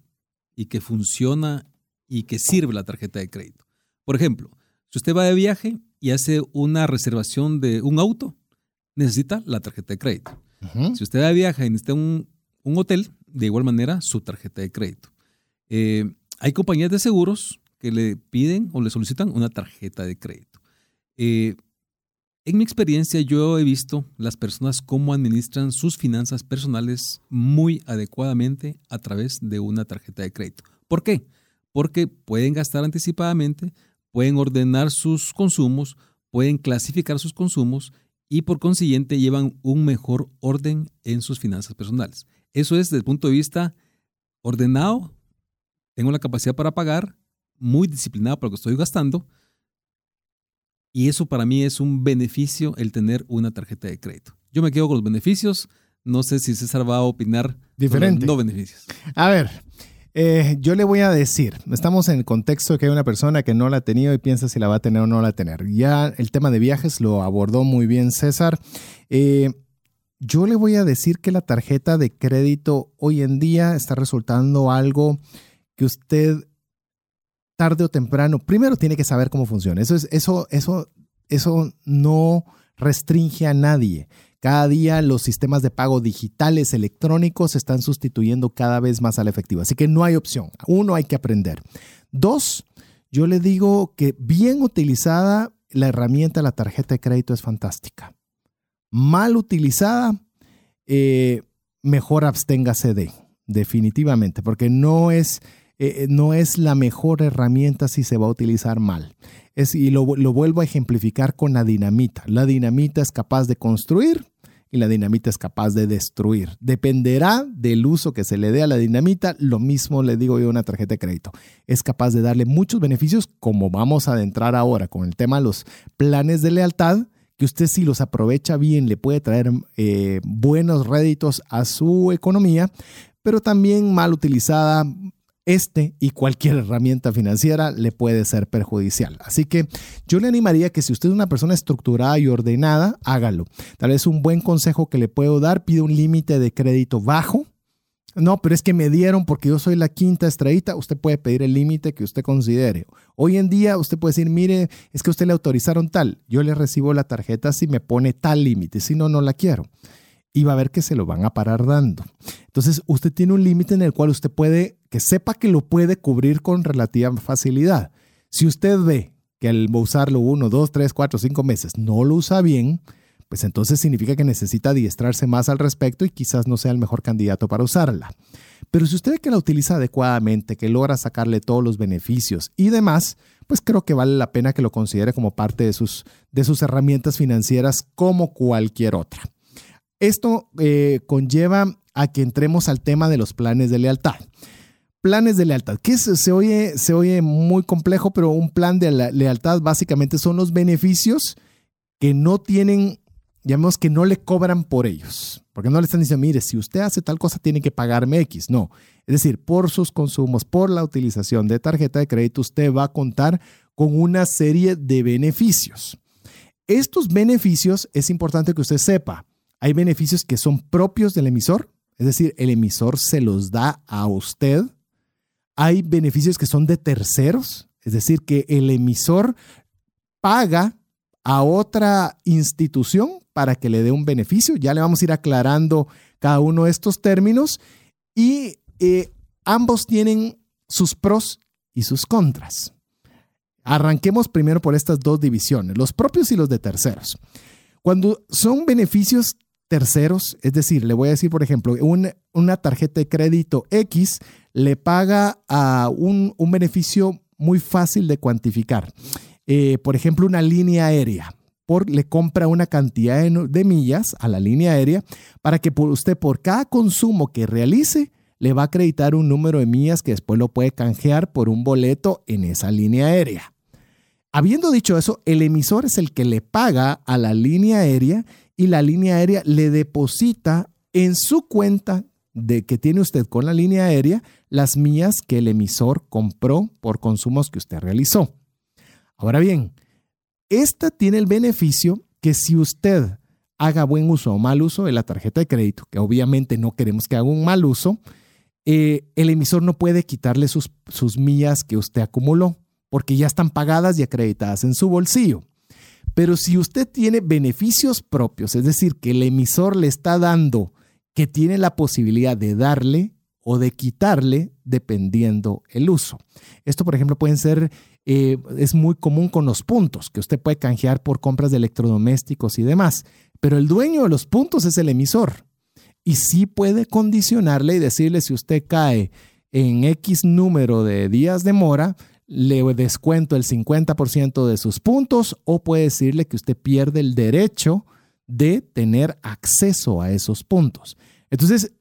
y que funciona y que sirve la tarjeta de crédito. Por ejemplo, si usted va de viaje y hace una reservación de un auto, necesita la tarjeta de crédito. Si usted va de viaje y necesita un, hotel, de igual manera, su tarjeta de crédito. Eh, hay compañías de seguros que le piden o le solicitan una tarjeta de crédito. Eh, en mi experiencia, yo he visto las personas cómo administran sus finanzas personales muy adecuadamente a través de una tarjeta de crédito. ¿Por qué? Porque pueden gastar anticipadamente, pueden ordenar sus consumos, pueden clasificar sus consumos y por consiguiente llevan un mejor orden en sus finanzas personales. Eso es desde el punto de vista ordenado, tengo la capacidad para pagar, muy disciplinado para lo que estoy gastando y eso para mí es un beneficio el tener una tarjeta de crédito. Yo me quedo con los beneficios. No sé si César va a opinar diferente. No beneficios. A ver, eh, yo le voy a decir, estamos en el contexto de que hay una persona que no la ha tenido y piensa si la va a tener o no la va a tener. Ya el tema de viajes lo abordó muy bien César. Eh, yo le voy a decir que la tarjeta de crédito hoy en día está resultando algo que usted tarde o temprano, primero tiene que saber cómo funciona. Eso, es, eso, eso, eso no restringe a nadie. Cada día los sistemas de pago digitales, electrónicos, están sustituyendo cada vez más al efectivo. Así que no hay opción. Uno, hay que aprender. Dos, yo le digo que bien utilizada, la herramienta, la tarjeta de crédito es fantástica. Mal utilizada, eh, mejor absténgase de, definitivamente, porque no es eh, no es la mejor herramienta si se va a utilizar mal. Y lo, vuelvo a ejemplificar con la dinamita. La dinamita es capaz de construir y la dinamita es capaz de destruir. Dependerá del uso que se le dé a la dinamita. Lo mismo le digo yo a una tarjeta de crédito. Es capaz de darle muchos beneficios, como vamos a adentrar ahora con el tema de los planes de lealtad, que usted si los aprovecha bien le puede traer eh, buenos réditos a su economía, pero también mal utilizada este y cualquier herramienta financiera le puede ser perjudicial. Así que yo le animaría que si usted es una persona estructurada y ordenada, hágalo. Tal vez un buen consejo que le puedo dar, pide un límite de crédito bajo. No, pero es que me dieron porque yo soy la quinta estrellita. Usted puede pedir el límite que usted considere. Hoy en día usted puede decir, mire, es que usted le autorizaron tal. Yo le recibo la tarjeta si me pone tal límite. Si no, no la quiero y va a ver que se lo van a parar dando. Entonces, usted tiene un límite en el cual usted puede, que sepa que lo puede cubrir con relativa facilidad. Si usted ve que al usarlo uno, dos, tres, cuatro, cinco meses no lo usa bien, pues entonces significa que necesita adiestrarse más al respecto y quizás no sea el mejor candidato para usarla. Pero si usted ve que la utiliza adecuadamente, que logra sacarle todos los beneficios y demás, pues creo que vale la pena que lo considere como parte de sus, de sus herramientas financieras como cualquier otra. Esto eh, conlleva a que entremos al tema de los planes de lealtad. Planes de lealtad, que se, oye, se oye muy complejo, pero un plan de lealtad básicamente son los beneficios que no tienen, llamemos que no le cobran por ellos. Porque no le están diciendo, mire, si usted hace tal cosa, tiene que pagarme X. No. Es decir, por sus consumos, por la utilización de tarjeta de crédito, usted va a contar con una serie de beneficios. Estos beneficios es importante que usted sepa hay beneficios que son propios del emisor, es decir, el emisor se los da a usted. Hay beneficios que son de terceros, es decir, que el emisor paga a otra institución para que le dé un beneficio. Ya le vamos a ir aclarando cada uno de estos términos y eh, ambos tienen sus pros y sus contras. Arranquemos primero por estas dos divisiones, los propios y los de terceros. Cuando son beneficios terceros, es decir, le voy a decir, por ejemplo, una tarjeta de crédito X le paga a un, beneficio muy fácil de cuantificar. Eh, por ejemplo, una línea aérea. Por, le compra una cantidad de, millas a la línea aérea para que usted por cada consumo que realice le va a acreditar un número de millas que después lo puede canjear por un boleto en esa línea aérea. Habiendo dicho eso, el emisor es el que le paga a la línea aérea y la línea aérea le deposita en su cuenta de que tiene usted con la línea aérea las millas que el emisor compró por consumos que usted realizó. Ahora bien, esta tiene el beneficio que si usted haga buen uso o mal uso de la tarjeta de crédito, que obviamente no queremos que haga un mal uso, eh, el emisor no puede quitarle sus, sus millas que usted acumuló, porque ya están pagadas y acreditadas en su bolsillo. Pero si usted tiene beneficios propios, es decir, que el emisor le está dando, que tiene la posibilidad de darle o de quitarle dependiendo el uso. Esto, por ejemplo, pueden ser, eh, es muy común con los puntos, que usted puede canjear por compras de electrodomésticos y demás, pero el dueño de los puntos es el emisor. Y sí puede condicionarle y decirle si usted cae en X número de días de mora, le descuento el 50% de sus puntos o puede decirle que usted pierde el derecho de tener acceso a esos puntos. Entonces,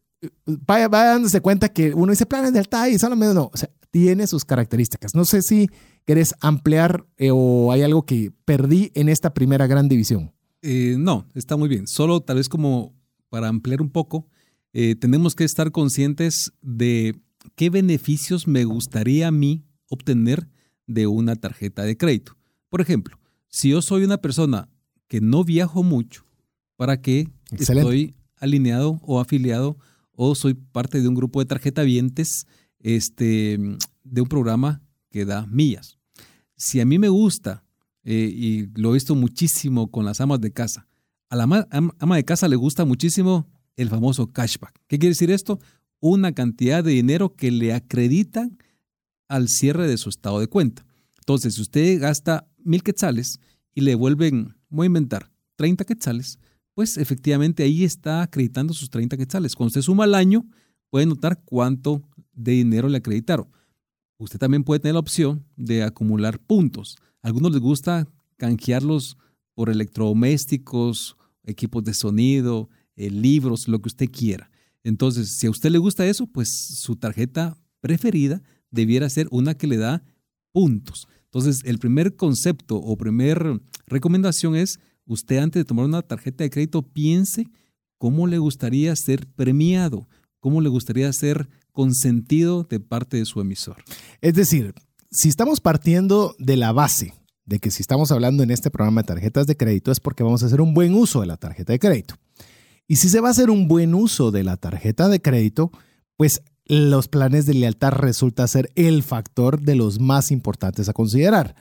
vaya, dándose cuenta que uno dice planes de alta y solamente no, o sea, tiene sus características. No sé si querés ampliar eh, o hay algo que perdí en esta primera gran división. Eh, no, está muy bien. Solo tal vez como para ampliar un poco, eh, tenemos que estar conscientes de qué beneficios me gustaría a mí obtener de una tarjeta de crédito. Por ejemplo, si yo soy una persona que no viajo mucho, ¿para qué estoy alineado o afiliado o soy parte de un grupo de tarjetavientes este, de un programa que da millas? Si a mí me gusta, eh, y lo he visto muchísimo con las amas de casa, a la ama, ama de casa le gusta muchísimo el famoso cashback. ¿Qué quiere decir esto? Una cantidad de dinero que le acreditan al cierre de su estado de cuenta. Entonces, si usted gasta mil quetzales y le vuelven, voy a inventar, 30 quetzales, pues efectivamente ahí está acreditando sus 30 quetzales. Cuando usted suma al año, puede notar cuánto de dinero le acreditaron. Usted también puede tener la opción de acumular puntos. A algunos les gusta canjearlos por electrodomésticos, equipos de sonido, eh, libros, lo que usted quiera. Entonces, si a usted le gusta eso, pues su tarjeta preferida debiera ser una que le da puntos. Entonces, el primer concepto o primer recomendación es, usted antes de tomar una tarjeta de crédito, piense cómo le gustaría ser premiado, cómo le gustaría ser consentido de parte de su emisor. Es decir, si estamos partiendo de la base de que si estamos hablando en este programa de tarjetas de crédito es porque vamos a hacer un buen uso de la tarjeta de crédito. Y si se va a hacer un buen uso de la tarjeta de crédito, pues los planes de lealtad resulta ser el factor de los más importantes a considerar.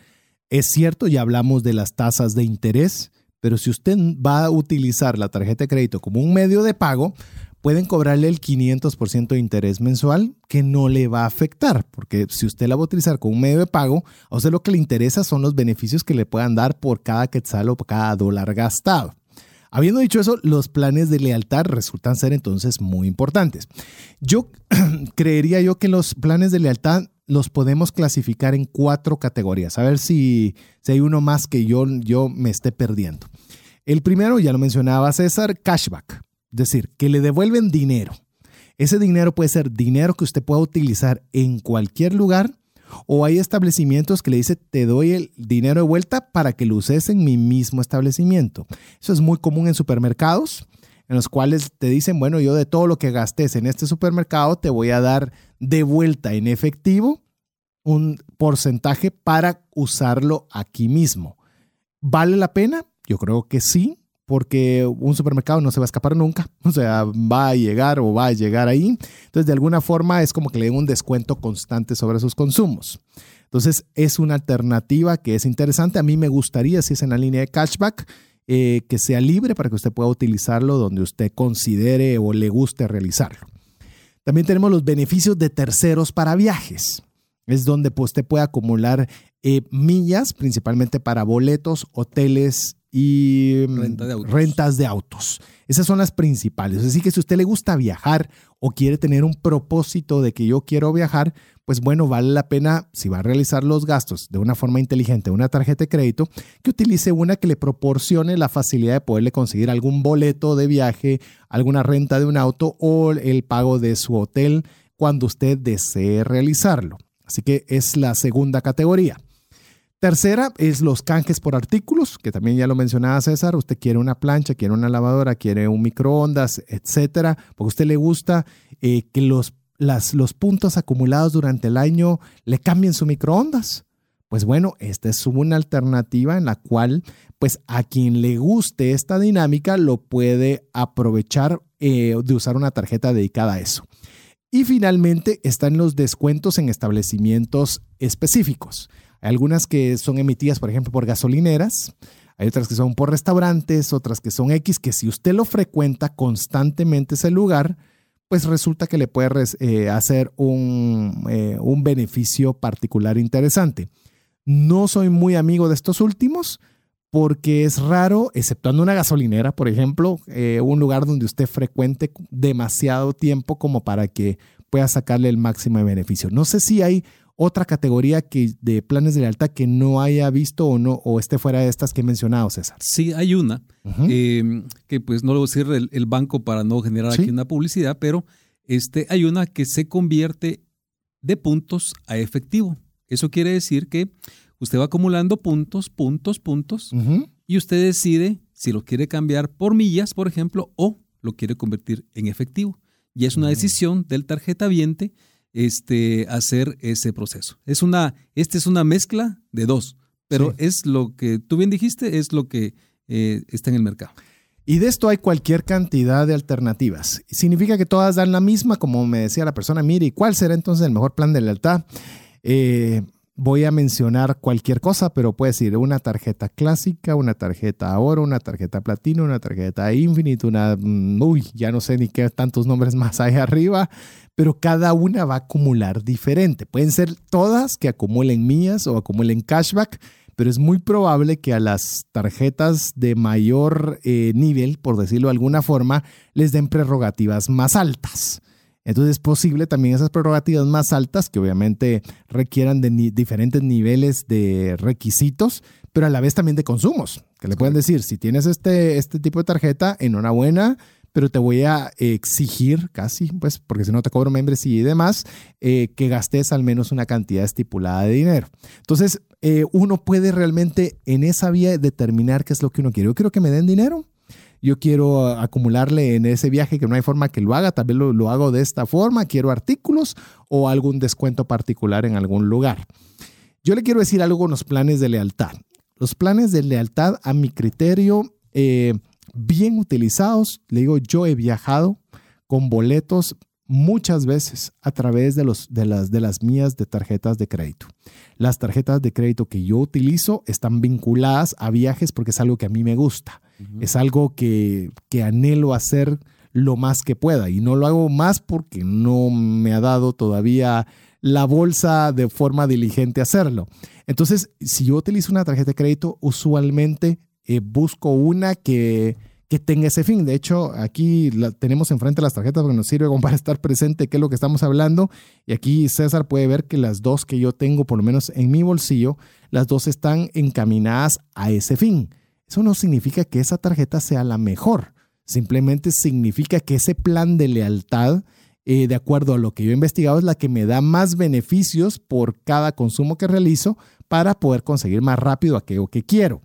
Es cierto, ya hablamos de las tasas de interés, pero si usted va a utilizar la tarjeta de crédito como un medio de pago, pueden cobrarle el 500% de interés mensual que no le va a afectar, porque si usted la va a utilizar como un medio de pago, a usted lo que le interesa son los beneficios que le puedan dar por cada quetzal o por cada dólar gastado. Habiendo dicho eso, los planes de lealtad resultan ser entonces muy importantes. Yo creería yo que los planes de lealtad los podemos clasificar en cuatro categorías. A ver si, si hay uno más que yo, yo me esté perdiendo. El primero, ya lo mencionaba César, cashback. Es decir, que le devuelven dinero. Ese dinero puede ser dinero que usted pueda utilizar en cualquier lugar o hay establecimientos que le dice te doy el dinero de vuelta para que lo uses en mi mismo establecimiento. Eso es muy común en supermercados en los cuales te dicen, bueno, yo de todo lo que gastes en este supermercado te voy a dar de vuelta en efectivo un porcentaje para usarlo aquí mismo. ¿Vale la pena? Yo creo que sí porque un supermercado no se va a escapar nunca, o sea, va a llegar o va a llegar ahí. Entonces, de alguna forma es como que le den un descuento constante sobre sus consumos. Entonces, es una alternativa que es interesante. A mí me gustaría, si es en la línea de cashback, eh, que sea libre para que usted pueda utilizarlo donde usted considere o le guste realizarlo. También tenemos los beneficios de terceros para viajes. Es donde pues, usted puede acumular eh, millas, principalmente para boletos, hoteles y mm, rentas de autos. Esas son las principales. Así que si a usted le gusta viajar o quiere tener un propósito de que yo quiero viajar, pues bueno, vale la pena, si va a realizar los gastos de una forma inteligente, una tarjeta de crédito, que utilice una que le proporcione la facilidad de poderle conseguir algún boleto de viaje, alguna renta de un auto o el pago de su hotel cuando usted desee realizarlo. Así que es la segunda categoría. Tercera es los canjes por artículos, que también ya lo mencionaba César. Usted quiere una plancha, quiere una lavadora, quiere un microondas, etcétera, porque a usted le gusta eh, que los, los puntos acumulados durante el año le cambien su microondas. Pues bueno, esta es una alternativa en la cual, pues a quien le guste esta dinámica, lo puede aprovechar eh, de usar una tarjeta dedicada a eso. Y finalmente están los descuentos en establecimientos específicos. Hay algunas que son emitidas, por ejemplo, por gasolineras. Hay otras que son por restaurantes, otras que son X, que si usted lo frecuenta constantemente ese lugar, pues resulta que le puede eh, hacer un, eh, un beneficio particular interesante. No soy muy amigo de estos últimos porque es raro, exceptuando una gasolinera, por ejemplo, eh, un lugar donde usted frecuente demasiado tiempo como para que pueda sacarle el máximo de beneficio. No sé si hay otra categoría que, de planes de lealtad que no haya visto o no o esté fuera de estas que he mencionado, César? Sí, hay una, em, que pues no lo voy a decir el, banco para no generar aquí una publicidad, pero este, hay una que se convierte de puntos a efectivo. Eso quiere decir que usted va acumulando puntos, puntos, puntos, y usted decide si lo quiere cambiar por millas, por ejemplo, o lo quiere convertir en efectivo. Y es una decisión del tarjeta viente este, hacer ese proceso. Es una, esta es una mezcla de dos, pero es lo que tú bien dijiste, es lo que eh, está en el mercado. Y de esto hay cualquier cantidad de alternativas. Significa que todas dan la misma, como me decía la persona, mire, ¿y cuál será entonces el mejor plan de lealtad? Eh, voy a mencionar cualquier cosa, pero puede decir una tarjeta clásica, una tarjeta oro, una tarjeta platino, una tarjeta infinite, una, mm, uy, ya no sé ni qué tantos nombres más hay arriba, pero cada una va a acumular diferente. Pueden ser todas que acumulen mías o acumulen cashback, pero es muy probable que a las tarjetas de mayor eh, nivel, por decirlo de alguna forma, les den prerrogativas más altas. Entonces es posible también esas prerrogativas más altas, que obviamente requieran de diferentes niveles de requisitos, pero a la vez también de consumos, que le pueden decir, si tienes este, este tipo de tarjeta, enhorabuena, pero te voy a exigir casi, pues, porque si no te cobro membresía y demás, eh, que gastes al menos una cantidad estipulada de dinero. Entonces, eh, uno puede realmente en esa vía determinar qué es lo que uno quiere. Yo quiero que me den dinero yo quiero acumularle en ese viaje que no hay forma que lo haga, tal vez lo, lo hago de esta forma, quiero artículos o algún descuento particular en algún lugar. Yo le quiero decir algo con los planes de lealtad. Los planes de lealtad, a mi criterio, eh, bien utilizados, le digo, yo he viajado con boletos muchas veces a través de, las, de las mías de tarjetas de crédito. Las tarjetas de crédito que yo utilizo están vinculadas a viajes porque es algo que a mí me gusta. Es algo que, que anhelo hacer lo más que pueda y no lo hago más porque no me ha dado todavía la bolsa de forma diligente hacerlo. Entonces, si yo utilizo una tarjeta de crédito, usualmente eh, busco una que, que tenga ese fin. De hecho, aquí la, tenemos enfrente las tarjetas porque nos sirve como para estar presente qué es lo que estamos hablando. Y aquí César puede ver que las dos que yo tengo, por lo menos en mi bolsillo, las dos están encaminadas a ese fin. Eso no significa que esa tarjeta sea la mejor. Simplemente significa que ese plan de lealtad eh, de acuerdo a lo que yo he investigado, es la que me da más beneficios por cada consumo que realizo para poder conseguir más rápido aquello que quiero.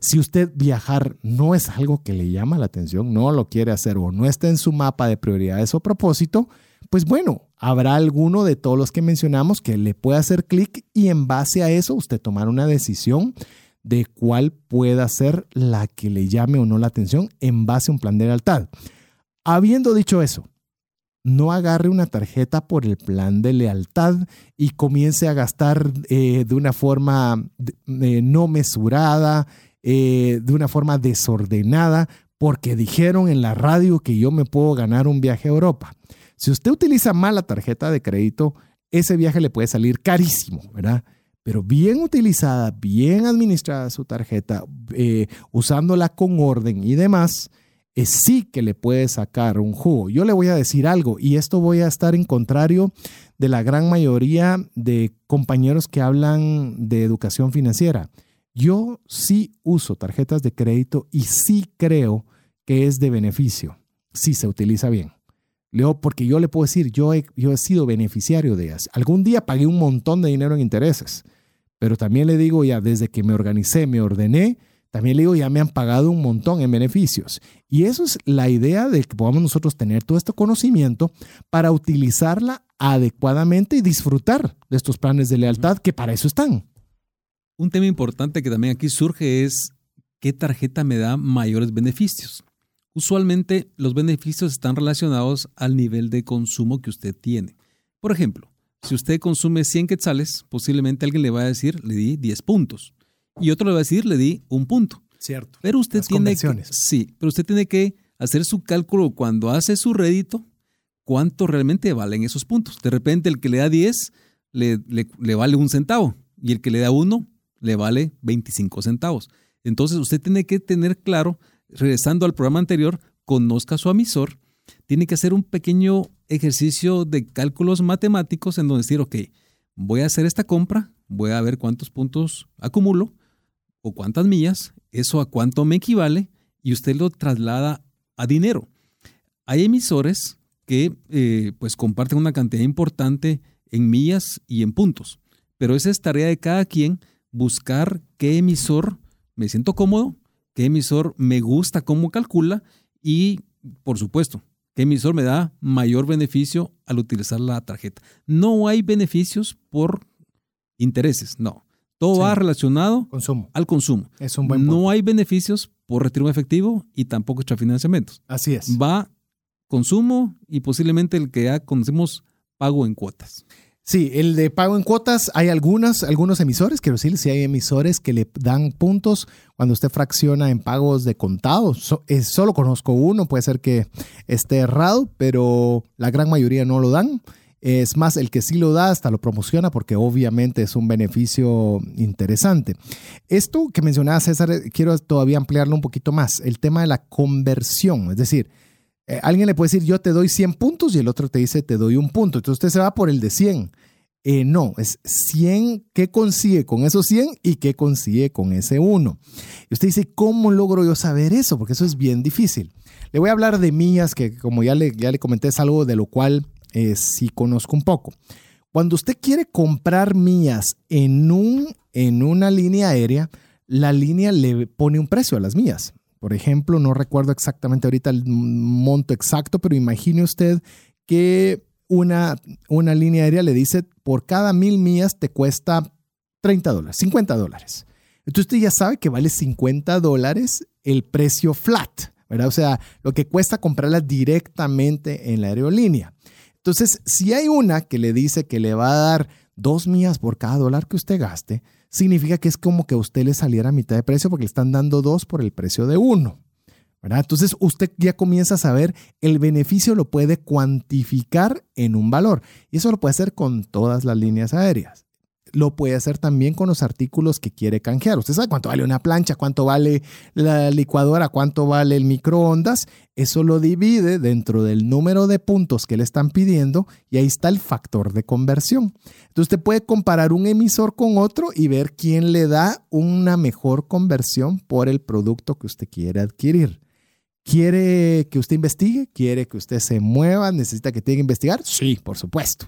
Si usted viajar no es algo que le llama la atención, no lo quiere hacer o no está en su mapa de prioridades o propósito, pues bueno, habrá alguno de todos los que mencionamos que le pueda hacer clic y en base a eso usted tomar una decisión de cuál pueda ser la que le llame o no la atención en base a un plan de lealtad. Habiendo dicho eso, no agarre una tarjeta por el plan de lealtad y comience a gastar eh, de una forma eh, no mesurada, eh, de una forma desordenada, porque dijeron en la radio que yo me puedo ganar un viaje a Europa. Si usted utiliza mal la tarjeta de crédito, ese viaje le puede salir carísimo, ¿verdad? Pero bien utilizada, bien administrada su tarjeta, usándola con orden y demás, es sí que le puede sacar un jugo. Yo le voy a decir algo y esto voy a estar en contrario de la gran mayoría de compañeros que hablan de educación financiera. Yo sí uso tarjetas de crédito y sí creo que es de beneficio si se utiliza bien. Leo, porque yo le puedo decir, yo he sido beneficiario de ellas. Algún día pagué un montón de dinero en intereses, pero también le digo ya, desde que me organicé, me ordené, también le digo, ya me han pagado un montón en beneficios. Y eso es la idea de que podamos nosotros tener todo este conocimiento para utilizarla adecuadamente y disfrutar de estos planes de lealtad que para eso están. Un tema importante que también aquí surge es qué tarjeta me da mayores beneficios. Usualmente los beneficios están relacionados al nivel de consumo que usted tiene. Por ejemplo, si usted consume 100 quetzales, posiblemente alguien le va a decir, le di 10 puntos y otro le va a decir, le di un punto. Cierto. Pero usted tiene que, sí, pero usted tiene que hacer su cálculo cuando hace su rédito, cuánto realmente valen esos puntos. De repente el que le da 10 le, le, vale un centavo y el que le da uno le vale 25 centavos. Entonces usted tiene que tener claro, regresando al programa anterior, conozca su emisor, tiene que hacer un pequeño ejercicio de cálculos matemáticos en donde decir, ok, voy a hacer esta compra, voy a ver cuántos puntos acumulo o cuántas millas, eso a cuánto me equivale y usted lo traslada a dinero. Hay emisores que eh, pues comparten una cantidad importante en millas y en puntos, pero esa es tarea de cada quien buscar qué emisor me siento cómodo, qué emisor me gusta cómo calcula y por supuesto qué emisor me da mayor beneficio al utilizar la tarjeta. No hay beneficios por intereses, no. Todo va relacionado al consumo. Es un buen No hay beneficios por retiro efectivo y tampoco extrafinanciamientos. Así es. Va consumo y posiblemente el que ya conocemos pago en cuotas. Sí, el de pago en cuotas, hay algunas, algunos emisores, quiero decir, si hay emisores que le dan puntos cuando usted fracciona en pagos de contado. solo conozco uno, puede ser que esté errado, pero la gran mayoría no lo dan. Es más, el que sí lo da hasta lo promociona porque obviamente es un beneficio interesante. Esto que mencionaba César, quiero todavía ampliarlo un poquito más, el tema de la conversión, es decir, eh, alguien le puede decir yo te doy 100 puntos y el otro te dice te doy un punto, entonces usted se va por el de 100. Eh, no, es 100, ¿qué consigue con esos 100 y qué consigue con ese 1? Y usted dice, ¿cómo logro yo saber eso? Porque eso es bien difícil. Le voy a hablar de mías, que como ya le, ya le comenté, es algo de lo cual eh, sí conozco un poco. Cuando usted quiere comprar millas en, un, en una línea aérea, la línea le pone un precio a las millas. Por ejemplo, no recuerdo exactamente ahorita el monto exacto, pero imagine usted que una, una línea aérea le dice por cada mil millas te cuesta 30 dólares, 50 dólares. Entonces usted ya sabe que vale 50 dólares el precio flat, ¿verdad? O sea, lo que cuesta comprarla directamente en la aerolínea. Entonces, si hay una que le dice que le va a dar dos millas por cada dólar que usted gaste, significa que es como que a usted le saliera a mitad de precio porque le están dando dos por el precio de uno. ¿verdad? Entonces usted ya comienza a saber el beneficio lo puede cuantificar en un valor y eso lo puede hacer con todas las líneas aéreas lo puede hacer también con los artículos que quiere canjear. Usted sabe cuánto vale una plancha, cuánto vale la licuadora, cuánto vale el microondas. Eso lo divide dentro del número de puntos que le están pidiendo y ahí está el factor de conversión. Entonces usted puede comparar un emisor con otro y ver quién le da una mejor conversión por el producto que usted quiere adquirir. ¿Quiere que usted investigue? ¿Quiere que usted se mueva? ¿Necesita que tenga que investigar? Sí, por supuesto.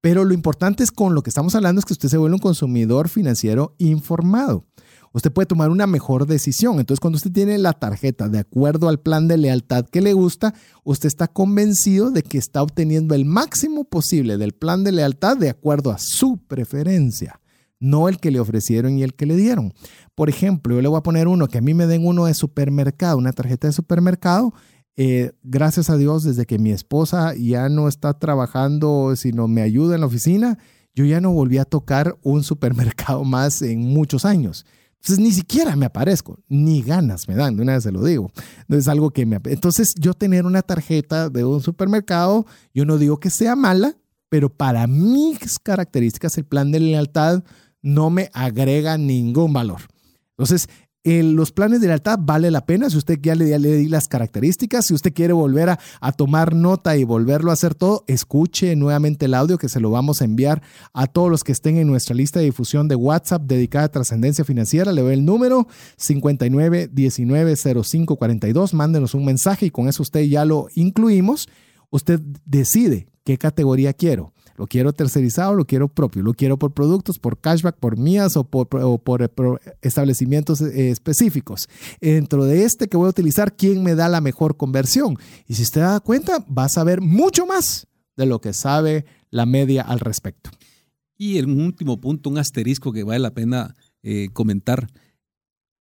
Pero lo importante es con lo que estamos hablando es que usted se vuelve un consumidor financiero informado. Usted puede tomar una mejor decisión. Entonces, cuando usted tiene la tarjeta de acuerdo al plan de lealtad que le gusta, usted está convencido de que está obteniendo el máximo posible del plan de lealtad de acuerdo a su preferencia, no el que le ofrecieron y el que le dieron. Por ejemplo, yo le voy a poner uno que a mí me den uno de supermercado, una tarjeta de supermercado, eh, gracias a Dios, desde que mi esposa ya no está trabajando, sino me ayuda en la oficina, yo ya no volví a tocar un supermercado más en muchos años. Entonces ni siquiera me aparezco, ni ganas me dan, de una vez se lo digo. Es algo que me... Entonces yo tener una tarjeta de un supermercado, yo no digo que sea mala, pero para mis características el plan de lealtad no me agrega ningún valor. Entonces, los planes de lealtad vale la pena si usted ya le, di las características, si usted quiere volver a, tomar nota y volverlo a hacer todo, escuche nuevamente el audio que se lo vamos a enviar a todos los que estén en nuestra lista de difusión de WhatsApp dedicada a trascendencia financiera. Le doy el número 59190542, mándenos un mensaje y con eso usted ya lo incluimos. Usted decide qué categoría quiero lo quiero tercerizado, lo quiero propio, lo quiero por productos, por cashback, por mías o por, establecimientos eh, específicos. Dentro de este que voy a utilizar, ¿quién me da la mejor conversión? Y si usted da cuenta, va a saber mucho más de lo que sabe la media al respecto. Y el último punto, un asterisco que vale la pena eh, comentar.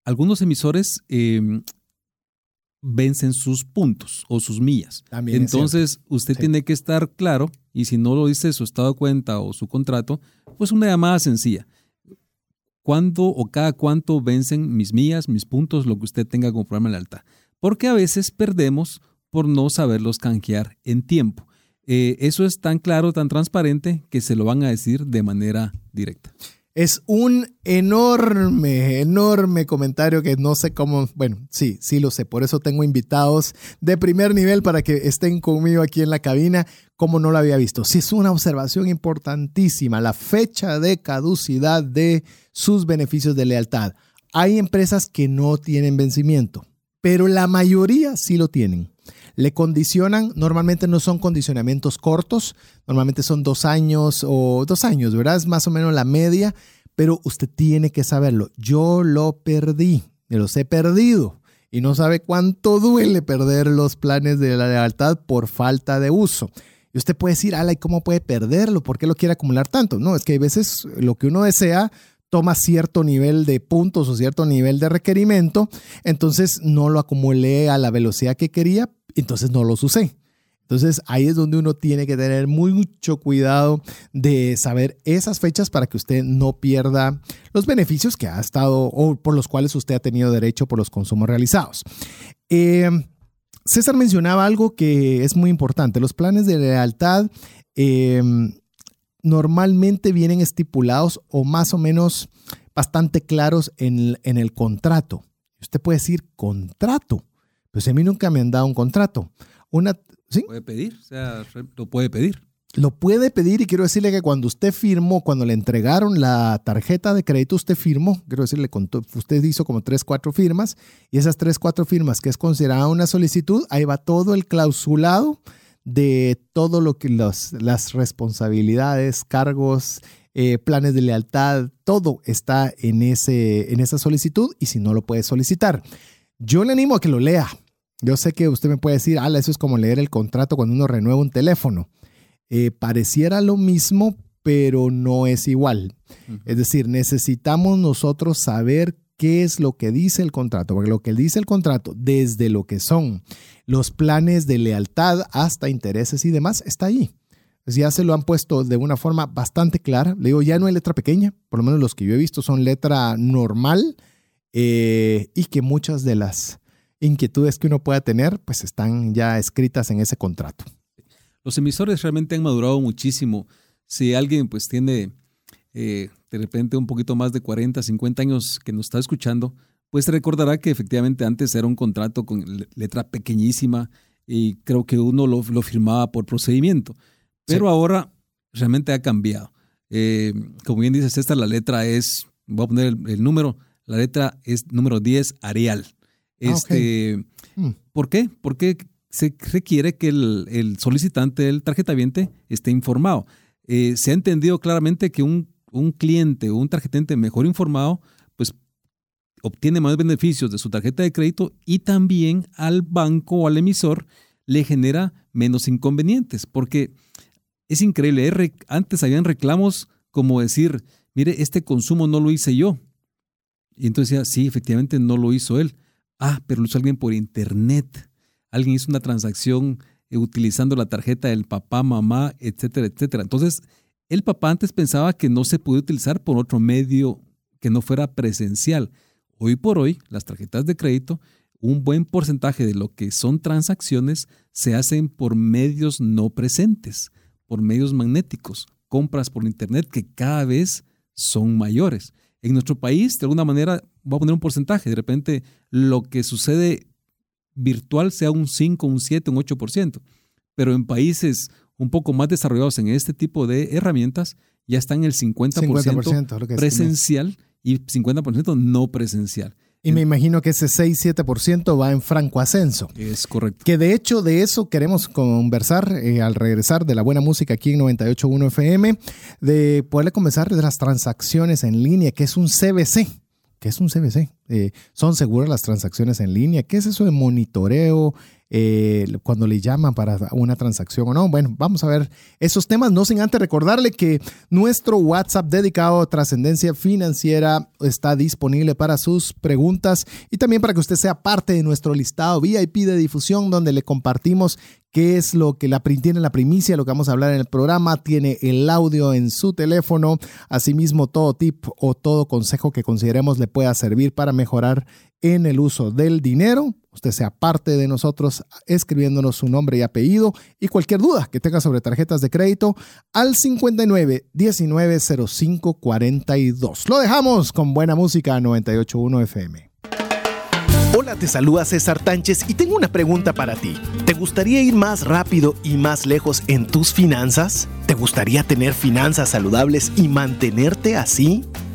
Algunos emisores em, vencen sus puntos o sus millas. Entonces, usted tiene que estar claro, y si no lo dice su estado de cuenta o su contrato, pues una llamada sencilla. ¿Cuándo o cada cuánto vencen mis millas, mis puntos, lo que usted tenga como programa de lealtad? Porque a veces perdemos por no saberlos canjear en tiempo. Eh, eso es tan claro, tan transparente, que se lo van a decir de manera directa. Es un enorme, enorme comentario que no sé cómo, bueno, sí, sí lo sé, por eso tengo invitados de primer nivel para que estén conmigo aquí en la cabina, como no lo había visto. Sí, es una observación importantísima, la fecha de caducidad de sus beneficios de lealtad. Hay empresas que no tienen vencimiento, pero la mayoría sí lo tienen le condicionan, normalmente no son condicionamientos cortos, normalmente son dos años o dos años, ¿verdad? Es más o menos la media, pero usted tiene que saberlo. Yo lo perdí, los he perdido y no sabe cuánto duele perder los planes de la lealtad por falta de uso. Y usted puede decir, ala, ¿y cómo puede perderlo? ¿Por qué lo quiere acumular tanto? No, es que hay veces lo que uno desea toma cierto nivel de puntos o cierto nivel de requerimiento, entonces no lo acumulé a la velocidad que quería, entonces no los usé. Entonces ahí es donde uno tiene que tener mucho cuidado de saber esas fechas para que usted no pierda los beneficios que ha estado o por los cuales usted ha tenido derecho por los consumos realizados. Eh, César mencionaba algo que es muy importante. Los planes de lealtad eh, normalmente vienen estipulados o más o menos bastante claros en, el contrato. Usted puede decir contrato, pues a mí nunca me han dado un contrato. Una, ¿sí? Puede pedir, o sea, lo puede pedir. Lo puede pedir y quiero decirle que cuando usted firmó, cuando le entregaron la tarjeta de crédito, usted firmó, quiero decirle, usted hizo como tres, cuatro firmas y esas tres, cuatro firmas que es considerada una solicitud, ahí va todo el clausulado de todo lo que las responsabilidades, cargos, eh, planes de lealtad, todo está en, ese, en esa solicitud y si no lo puede solicitar. Yo le animo a que lo lea. Yo sé que usted me puede decir, ala, eso es como leer el contrato cuando uno renueva un teléfono. Eh, pareciera lo mismo, pero no es igual. Es decir, necesitamos nosotros saber qué es lo que dice el contrato, porque lo que dice el contrato, desde lo que son los planes de lealtad hasta intereses y demás, está ahí. Ya se lo han puesto de una forma bastante clara. Le digo, ya no hay letra pequeña, por lo menos los que yo he visto son letra normal eh, y que muchas de las inquietudes que uno pueda tener, pues están ya escritas en ese contrato. Los emisores realmente han madurado muchísimo. Si alguien pues tiene eh, de repente un poquito más de 40, 50 años que nos está escuchando, pues recordará que efectivamente antes era un contrato con letra pequeñísima y creo que uno lo, firmaba por procedimiento. Pero ahora realmente ha cambiado. Eh, como bien dices, esta la letra es, voy a poner el, número, la letra es número 10, Arial. Ah, este, mm. ¿Por qué? Porque se requiere que el, solicitante del tarjetaviente esté informado. Eh, se ha entendido claramente que un un cliente o un tarjetante mejor informado, pues obtiene más beneficios de su tarjeta de crédito y también al banco o al emisor le genera menos inconvenientes, porque es increíble, antes habían reclamos como decir, mire, este consumo no lo hice yo. Y entonces decía, sí, efectivamente no lo hizo él. Ah, pero lo hizo alguien por internet. Alguien hizo una transacción utilizando la tarjeta del papá, mamá, etcétera, etcétera. Entonces, el papá antes pensaba que no se podía utilizar por otro medio que no fuera presencial. Hoy por hoy, las tarjetas de crédito, un buen porcentaje de lo que son transacciones se hacen por medios no presentes, por medios magnéticos, compras por internet que cada vez son mayores. En nuestro país, de alguna manera, voy a poner un porcentaje, de repente lo que sucede virtual sea un 5, un 7, un 8%, pero en países un poco más desarrollados en este tipo de herramientas ya están el 50%, presencial y 50% no presencial. Y me imagino que ese 6-7% va en franco ascenso. Es correcto. Que de hecho de eso queremos conversar eh, al regresar de la buena música aquí en 98.1 FM, de poderle comenzar de las transacciones en línea, que es un CBC. ¿Qué es un CBC? Eh, ¿Son seguras las transacciones en línea? ¿Qué es eso de monitoreo? Eh, cuando le llaman para una transacción o no. Bueno, vamos a ver esos temas, no sin antes recordarle que nuestro WhatsApp dedicado a trascendencia financiera está disponible para sus preguntas y también para que usted sea parte de nuestro listado VIP de difusión donde le compartimos qué es lo que la, tiene la primicia, lo que vamos a hablar en el programa, tiene el audio en su teléfono, asimismo todo tip o todo consejo que consideremos le pueda servir para mejorar en el uso del dinero. Usted sea parte de nosotros escribiéndonos su nombre y apellido y cualquier duda que tenga sobre tarjetas de crédito al 59 19 05 42. Lo dejamos con buena música 981 FM. Hola, te saluda César Tánchez y tengo una pregunta para ti. ¿Te gustaría ir más rápido y más lejos en tus finanzas? ¿Te gustaría tener finanzas saludables y mantenerte así?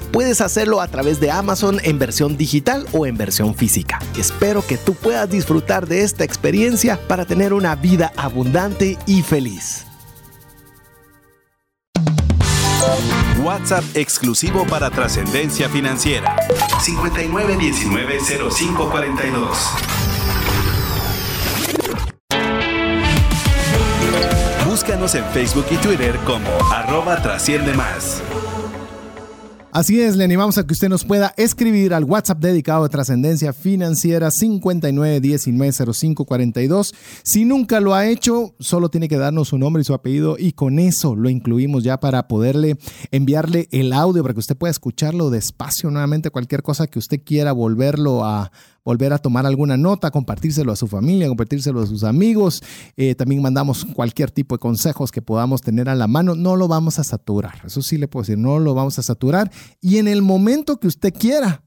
puedes hacerlo a través de Amazon en versión digital o en versión física. Espero que tú puedas disfrutar de esta experiencia para tener una vida abundante y feliz. WhatsApp exclusivo para trascendencia financiera. 59190542. Búscanos en Facebook y Twitter como arroba trasciende más. Así es, le animamos a que usted nos pueda escribir al WhatsApp dedicado a trascendencia financiera 59190542. Si nunca lo ha hecho, solo tiene que darnos su nombre y su apellido y con eso lo incluimos ya para poderle enviarle el audio para que usted pueda escucharlo despacio nuevamente, cualquier cosa que usted quiera volverlo a volver a tomar alguna nota, compartírselo a su familia, compartírselo a sus amigos. Eh, también mandamos cualquier tipo de consejos que podamos tener a la mano. No lo vamos a saturar. Eso sí le puedo decir, no lo vamos a saturar. Y en el momento que usted quiera,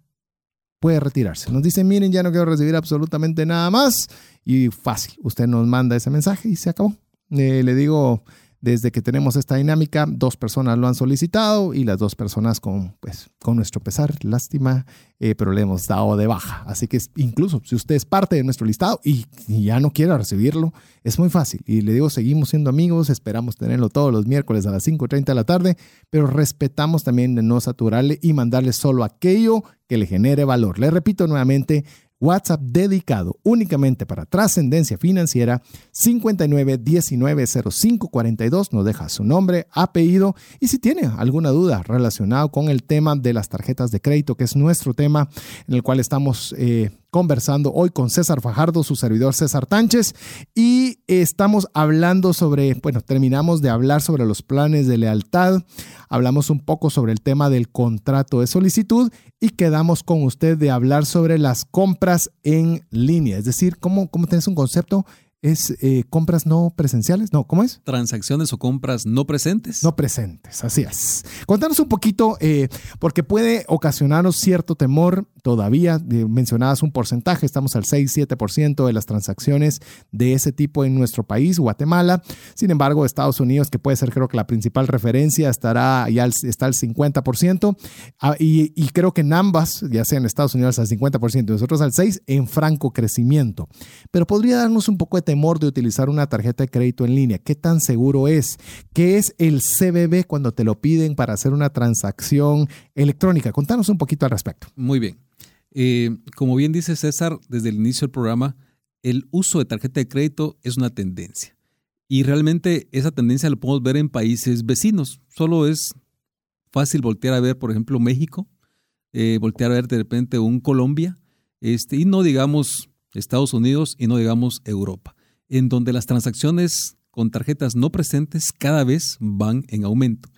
puede retirarse. Nos dice, miren, ya no quiero recibir absolutamente nada más. Y fácil, usted nos manda ese mensaje y se acabó. Eh, le digo, desde que tenemos esta dinámica, dos personas lo han solicitado y las dos personas con, pues, con nuestro pesar, lástima, eh, pero le hemos dado de baja. Así que incluso si usted es parte de nuestro listado y, ya no quiere recibirlo, es muy fácil. Y le digo, seguimos siendo amigos, esperamos tenerlo todos los miércoles a las 5.30 de la tarde, pero respetamos también de no saturarle y mandarle solo aquello que le genere valor. Le repito nuevamente, WhatsApp dedicado únicamente para trascendencia financiera 59190542. Nos deja su nombre, apellido y si tiene alguna duda relacionada con el tema de las tarjetas de crédito, que es nuestro tema en el cual estamos eh, conversando hoy con César Fajardo, su servidor César Tánchez, y estamos hablando sobre, bueno, terminamos de hablar sobre los planes de lealtad, hablamos un poco sobre el tema del contrato de solicitud y quedamos con usted de hablar sobre las compras en línea, es decir, cómo, cómo tenés un concepto es eh, compras no presenciales, no, ¿cómo es? Transacciones o compras no presentes. No presentes, así es. Contanos un poquito, eh, porque puede ocasionarnos cierto temor todavía. Eh, mencionabas un porcentaje, estamos al 6-7% de las transacciones de ese tipo en nuestro país, Guatemala. Sin embargo, Estados Unidos, que puede ser creo que la principal referencia, estará ya está al 50%. Ah, y, y, creo que en ambas, ya sea en Estados Unidos al 50%, nosotros al 6%, en franco crecimiento. Pero podría darnos un poco de temor de utilizar una tarjeta de crédito en línea? ¿Qué tan seguro es? ¿Qué es el CBB cuando te lo piden para hacer una transacción electrónica? Contanos un poquito al respecto. Muy bien. Eh, como bien dice César, desde el inicio del programa, el uso de tarjeta de crédito es una tendencia. Y realmente esa tendencia la podemos ver en países vecinos. Solo es fácil voltear a ver, por ejemplo, México, eh, voltear a ver de repente un Colombia, este, y no digamos Estados Unidos y no digamos Europa en donde las transacciones con tarjetas no presentes cada vez van en aumento.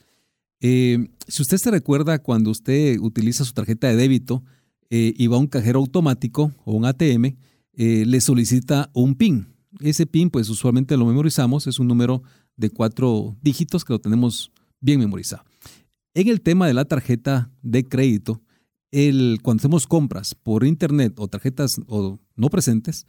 Eh, si usted se recuerda cuando usted utiliza su tarjeta de débito eh, y va a un cajero automático o un ATM, eh, le solicita un PIN. Ese PIN, pues usualmente lo memorizamos, es un número de cuatro dígitos que lo tenemos bien memorizado. En el tema de la tarjeta de crédito, el, cuando hacemos compras por internet o tarjetas o no presentes,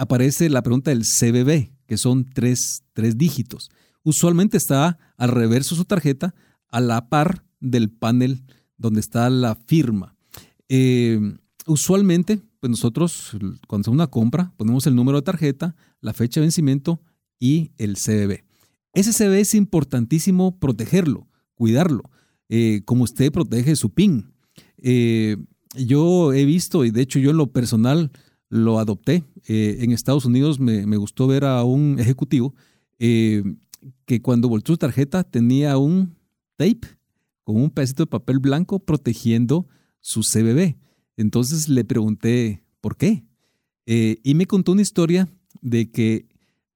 aparece la pregunta del CBB, que son tres, dígitos. Usualmente está al reverso su tarjeta, a la par del panel donde está la firma. Eh, usualmente, pues nosotros cuando hacemos una compra, ponemos el número de tarjeta, la fecha de vencimiento y el CBB. Ese CBB es importantísimo protegerlo, cuidarlo, eh, como usted protege su PIN. Eh, yo he visto, y de hecho yo en lo personal lo adopté. En Estados Unidos me, gustó ver a un ejecutivo que cuando volteó su tarjeta tenía un tape con un pedacito de papel blanco protegiendo su CBB. Entonces le pregunté por qué. Eh, y me contó una historia de que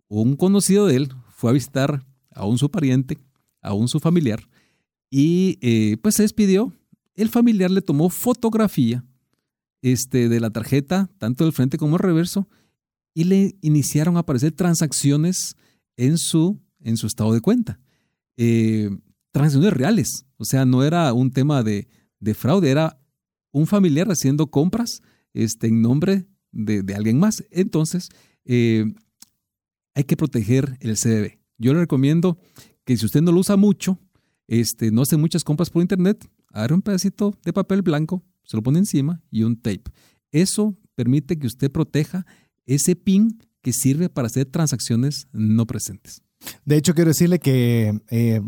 un conocido de él fue a visitar a un su pariente, a un su familiar, y pues se despidió. El familiar le tomó fotografía este, de la tarjeta, tanto del frente como el reverso, y le iniciaron a aparecer transacciones en su, en su estado de cuenta. Eh, transacciones reales, o sea, no era un tema de, fraude, era un familiar haciendo compras este, en nombre de, alguien más. Entonces, eh, hay que proteger el CDB. Yo le recomiendo que si usted no lo usa mucho, este, no hace muchas compras por internet, agarre un pedacito de papel blanco, se lo pone encima y un tape. Eso permite que usted proteja ese PIN que sirve para hacer transacciones no presentes. De hecho, quiero decirle que eh,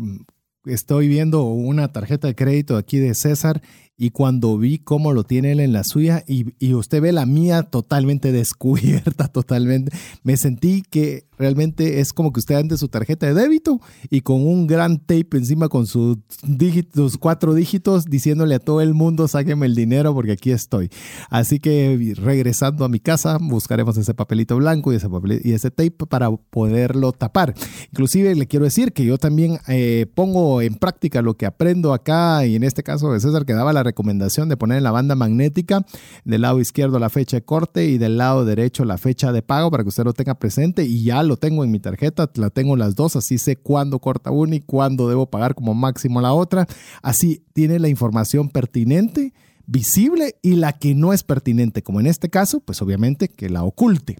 estoy viendo una tarjeta de crédito aquí de César y cuando vi cómo lo tiene él en la suya y, y, usted ve la mía totalmente descubierta, totalmente, me sentí que realmente es como que usted ande su tarjeta de débito y con un gran tape encima con sus, dígitos, cuatro dígitos diciéndole a todo el mundo sáqueme el dinero porque aquí estoy. Así que regresando a mi casa buscaremos ese papelito blanco y ese, y ese tape para poderlo tapar. Inclusive le quiero decir que yo también eh, pongo en práctica lo que aprendo acá y en este caso de César que daba la recomendación de poner en la banda magnética del lado izquierdo la fecha de corte y del lado derecho la fecha de pago para que usted lo tenga presente y ya lo tengo en mi tarjeta, la tengo las dos, así sé cuándo corta una y cuándo debo pagar como máximo la otra. Así tiene la información pertinente visible y la que no es pertinente, como en este caso, pues obviamente que la oculte.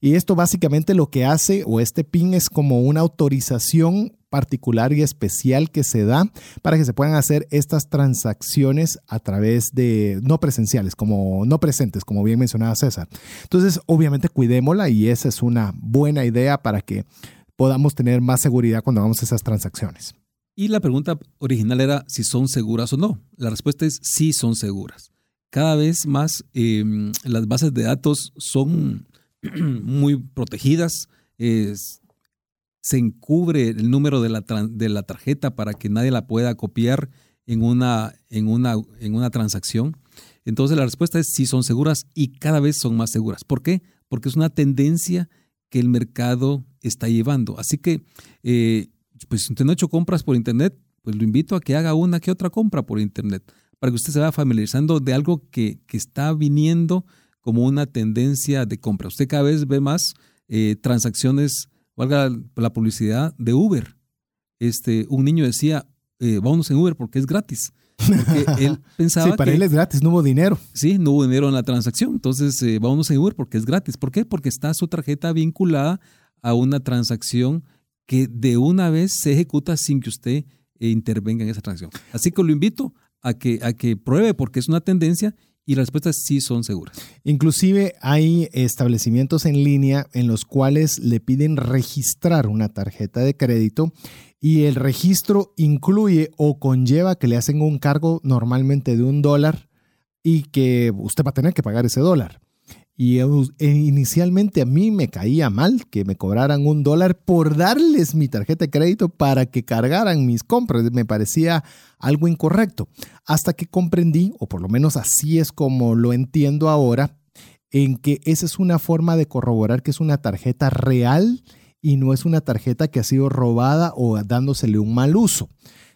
Y esto básicamente lo que hace, o este PIN es como una autorización particular y especial que se da para que se puedan hacer estas transacciones a través de no presenciales, como no presentes, como bien mencionaba César. Entonces, obviamente cuidémosla y esa es una buena idea para que podamos tener más seguridad cuando hagamos esas transacciones. Y la pregunta original era si son seguras o no. La respuesta es sí son seguras. Cada vez más em, las bases de datos son muy protegidas. se encubre el número de la, de la, tarjeta para que nadie la pueda copiar en una, en, una, en una transacción. Entonces la respuesta es sí son seguras y cada vez son más seguras. ¿Por qué? Porque es una tendencia que el mercado está llevando. Así que, eh, pues si usted no ha hecho compras por Internet, pues lo invito a que haga una que otra compra por Internet, para que usted se vaya familiarizando de algo que, está viniendo como una tendencia de compra. Usted cada vez ve más eh, transacciones, valga la publicidad, de Uber. Este, un niño decía, eh, vámonos en Uber porque es gratis. Porque él pensaba sí, para él es gratis, no hubo dinero. Sí, no hubo dinero en la transacción. Entonces, eh, vámonos en Uber porque es gratis. ¿Por qué? Porque está su tarjeta vinculada a una transacción que de una vez se ejecuta sin que usted eh, intervenga en esa transacción. Así que lo invito a que, a que pruebe porque es una tendencia y las respuestas sí son seguras. Inclusive hay establecimientos en línea en los cuales le piden registrar una tarjeta de crédito y el registro incluye o conlleva que le hacen un cargo normalmente de un dólar y que usted va a tener que pagar ese dólar. Y e inicialmente a mí me caía mal que me cobraran un dólar por darles mi tarjeta de crédito para que cargaran mis compras. Me parecía algo incorrecto. Hasta que comprendí, o por lo menos así es como lo entiendo ahora, en que esa es una forma de corroborar que es una tarjeta real y no es una tarjeta que ha sido robada o dándosele un mal uso.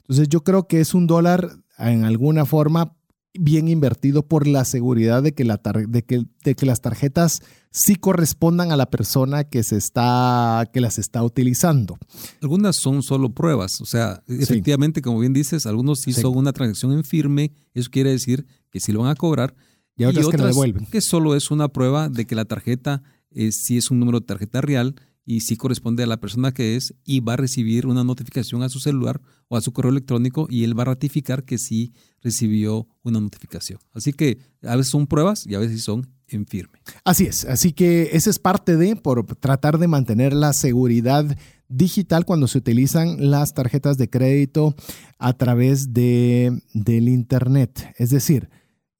Entonces yo creo que es un dólar en alguna forma bien invertido por la seguridad de que, la de que, de que las tarjetas sí correspondan a la persona que, se está, que las está utilizando. Algunas son solo pruebas, o sea, efectivamente, como bien dices, algunos sí, son una transacción en firme, eso quiere decir que sí lo van a cobrar, y, otras, que, no devuelven. que solo es una prueba de que la tarjeta eh, sí es un número de tarjeta real y sí corresponde a la persona que es y va a recibir una notificación a su celular o a su correo electrónico y él va a ratificar que sí recibió una notificación. Así que a veces son pruebas y a veces son en firme. Así es, así que esa es parte de por tratar de mantener la seguridad digital cuando se utilizan las tarjetas de crédito a través de, del Internet. Es decir,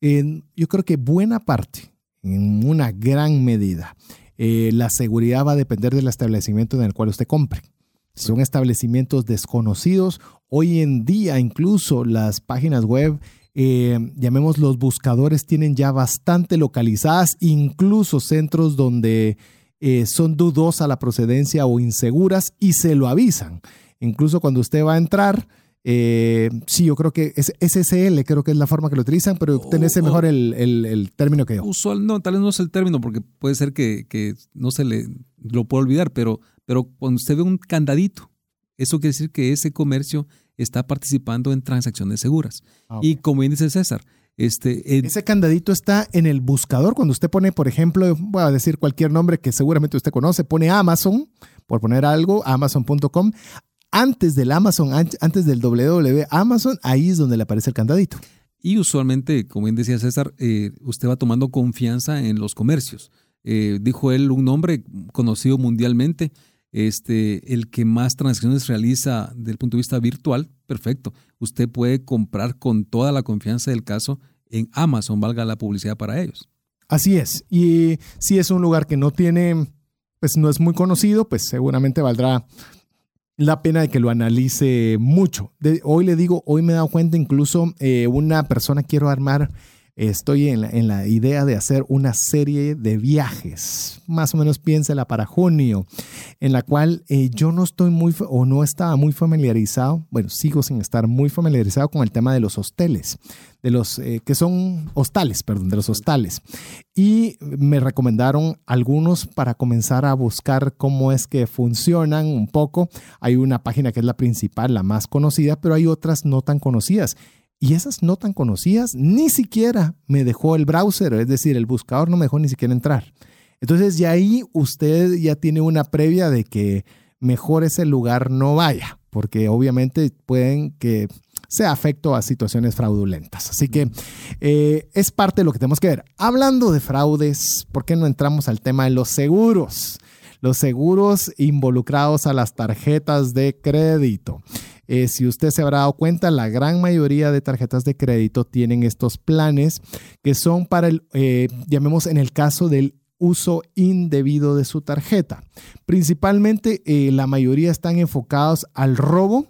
yo creo que buena parte, en una gran medida, eh, la seguridad va a depender del establecimiento en el cual usted compre. Si son establecimientos desconocidos, hoy en día incluso las páginas web, eh, llamemos los buscadores, tienen ya bastante localizadas, incluso centros donde eh, son dudosa la procedencia o inseguras y se lo avisan. Incluso cuando usted va a entrar, eh, sí, yo creo que es SSL, creo que es la forma que lo utilizan, pero tenés mejor el, término que yo. Usual, no, tal vez no es el término, porque puede ser que, no se le lo puede olvidar, pero, pero cuando usted ve un candadito, eso quiere decir que ese comercio está participando en transacciones seguras. Ah, y como bien dice César, este, Ese candadito está en el buscador. Cuando usted pone, por ejemplo, voy a decir cualquier nombre que seguramente usted conoce, pone Amazon, por poner algo, amazon.com antes del Amazon, antes del WW Amazon, ahí es donde le aparece el candadito. Y usualmente, como bien decía César, eh, usted va tomando confianza en los comercios. Eh, dijo él un nombre conocido mundialmente, este, el que más transacciones realiza desde el punto de vista virtual, perfecto. Usted puede comprar con toda la confianza del caso en Amazon, valga la publicidad para ellos. Así es. Y si es un lugar que no tiene, pues no es muy conocido, pues seguramente valdrá la pena de que lo analice mucho. hoy le digo, hoy me he dado cuenta incluso eh, una persona quiero armar, estoy en la, en la, idea de hacer una serie de viajes, más o menos piénsela para junio, en la cual eh, yo no estoy muy o no estaba muy familiarizado, bueno, sigo sin estar muy familiarizado con el tema de los hosteles de los eh, que son hostales, perdón, de los hostales. Y me recomendaron algunos para comenzar a buscar cómo es que funcionan un poco. Hay una página que es la principal, la más conocida, pero hay otras no tan conocidas. Y esas no tan conocidas ni siquiera me dejó el browser, es decir, el buscador no me dejó ni siquiera entrar. Entonces ya ahí usted ya tiene una previa de que mejor ese lugar no vaya, porque obviamente pueden que sea afecto a situaciones fraudulentas. Así que eh, es parte de lo que tenemos que ver. Hablando de fraudes, ¿por qué no entramos al tema de los seguros? Los seguros involucrados a las tarjetas de crédito. Eh, si usted se habrá dado cuenta, la gran mayoría de tarjetas de crédito tienen estos planes que son para el, eh, llamemos en el caso del uso indebido de su tarjeta. Principalmente eh, la mayoría están enfocados al robo,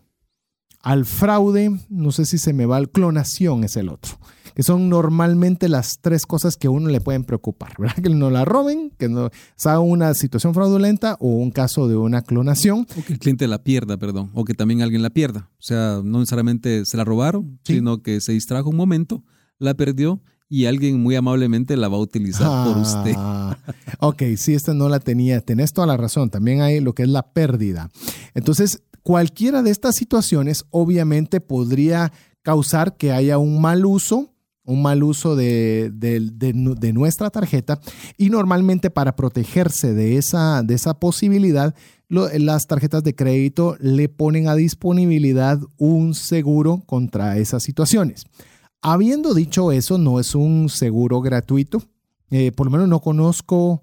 al fraude, no sé si se me va, al clonación es el otro que son normalmente las tres cosas que a uno le pueden preocupar, ¿verdad? Que no la roben, que no sea una situación fraudulenta o un caso de una clonación. O que el cliente la pierda, perdón, o que también alguien la pierda. O sea, no necesariamente se la robaron, sino que se distrajo un momento, la perdió y alguien muy amablemente la va a utilizar por usted. Ah, ok, sí, esta no la tenía. Tenés toda la razón. También hay lo que es la pérdida. Entonces, cualquiera de estas situaciones obviamente podría causar que haya un mal uso un mal uso de, nuestra tarjeta y normalmente para protegerse de esa, de esa posibilidad, las tarjetas de crédito le ponen a disponibilidad un seguro contra esas situaciones. Habiendo dicho eso, no es un seguro gratuito, eh, por lo menos no conozco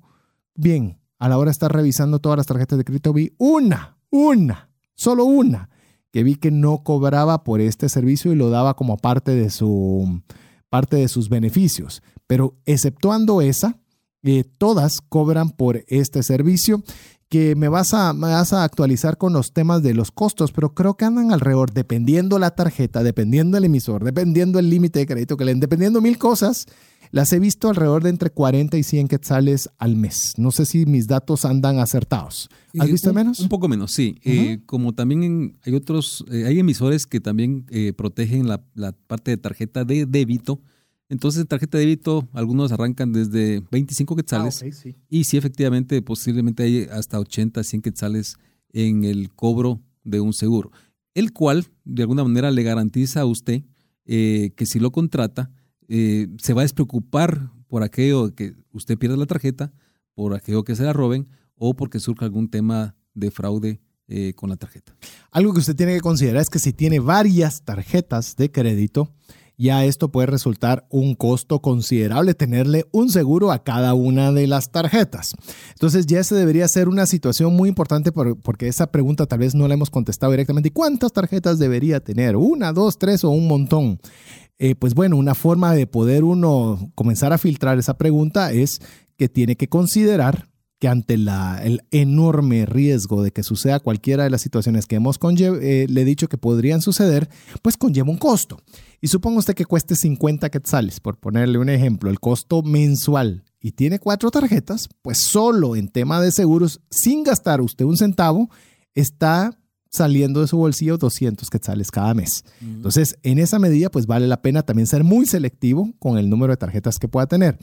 bien, a la hora de estar revisando todas las tarjetas de crédito vi una, una, solo una, que vi que no cobraba por este servicio y lo daba como parte de su parte de sus beneficios, pero exceptuando esa, eh, todas cobran por este servicio que me vas, a, vas a actualizar con los temas de los costos, pero creo que andan alrededor, dependiendo la tarjeta, dependiendo el emisor, dependiendo el límite de crédito que le den, dependiendo mil cosas, las he visto alrededor de entre 40 y 100 quetzales al mes. No sé si mis datos andan acertados. ¿Has eh, visto menos? Un poco menos, sí. Eh, como también hay otros, eh, hay emisores que también protegen la, parte de tarjeta de débito. Entonces, en tarjeta de débito, algunos arrancan desde 25 quetzales. Ah, y sí, efectivamente, posiblemente hay hasta 80, 100 quetzales en el cobro de un seguro. El cual, de alguna manera, le garantiza a usted que si lo contrata, eh, se va a despreocupar por aquello que usted pierda la tarjeta, por aquello que se la roben o porque surja algún tema de fraude eh, con la tarjeta. Algo que usted tiene que considerar es que si tiene varias tarjetas de crédito, ya esto puede resultar un costo considerable tenerle un seguro a cada una de las tarjetas. Entonces ya se debería ser una situación muy importante porque esa pregunta tal vez no la hemos contestado directamente. ¿Cuántas tarjetas debería tener? ¿Una, dos, tres o un montón? Eh, pues bueno, una forma de poder uno comenzar a filtrar esa pregunta es que tiene que considerar que ante el enorme riesgo de que suceda cualquiera de las situaciones que hemos eh, le he dicho que podrían suceder, pues conlleva un costo. Y suponga usted que cueste 50 quetzales, por ponerle un ejemplo, el costo mensual, y tiene cuatro tarjetas, pues solo en tema de seguros, sin gastar usted un centavo, está saliendo de su bolsillo 200 quetzales cada mes. Entonces, en esa medida, pues vale la pena también ser muy selectivo con el número de tarjetas que pueda tener.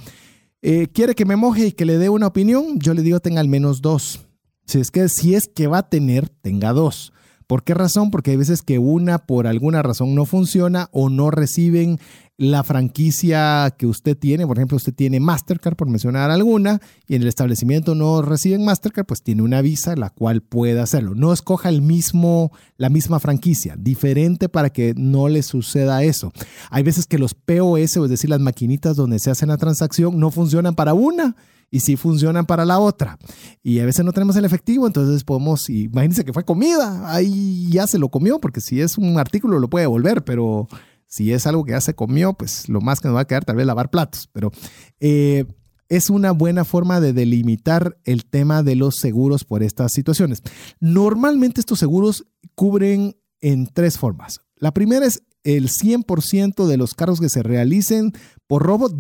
Eh, ¿Quiere que me moje y que le dé una opinión? Yo le digo tenga al menos dos. Si es que, si es que va a tener, tenga dos. ¿Por qué razón? Porque hay veces que una por alguna razón no funciona o no reciben la franquicia que usted tiene. Por ejemplo, usted tiene Mastercard, por mencionar alguna, y en el establecimiento no reciben Mastercard, pues tiene una visa la cual puede hacerlo. No escoja el mismo, la misma franquicia, diferente para que no le suceda eso. Hay veces que los POS, es decir, las maquinitas donde se hace la transacción, no funcionan para una y sí funcionan para la otra. Y a veces no tenemos el efectivo, entonces podemos, imagínense que fue comida, ahí ya se lo comió, porque si es un artículo lo puede devolver, pero si es algo que ya se comió, pues lo más que nos va a quedar tal vez lavar platos. Pero eh, es una buena forma de delimitar el tema de los seguros por estas situaciones. Normalmente estos seguros cubren en tres formas. La primera es el 100% de los cargos que se realicen por robo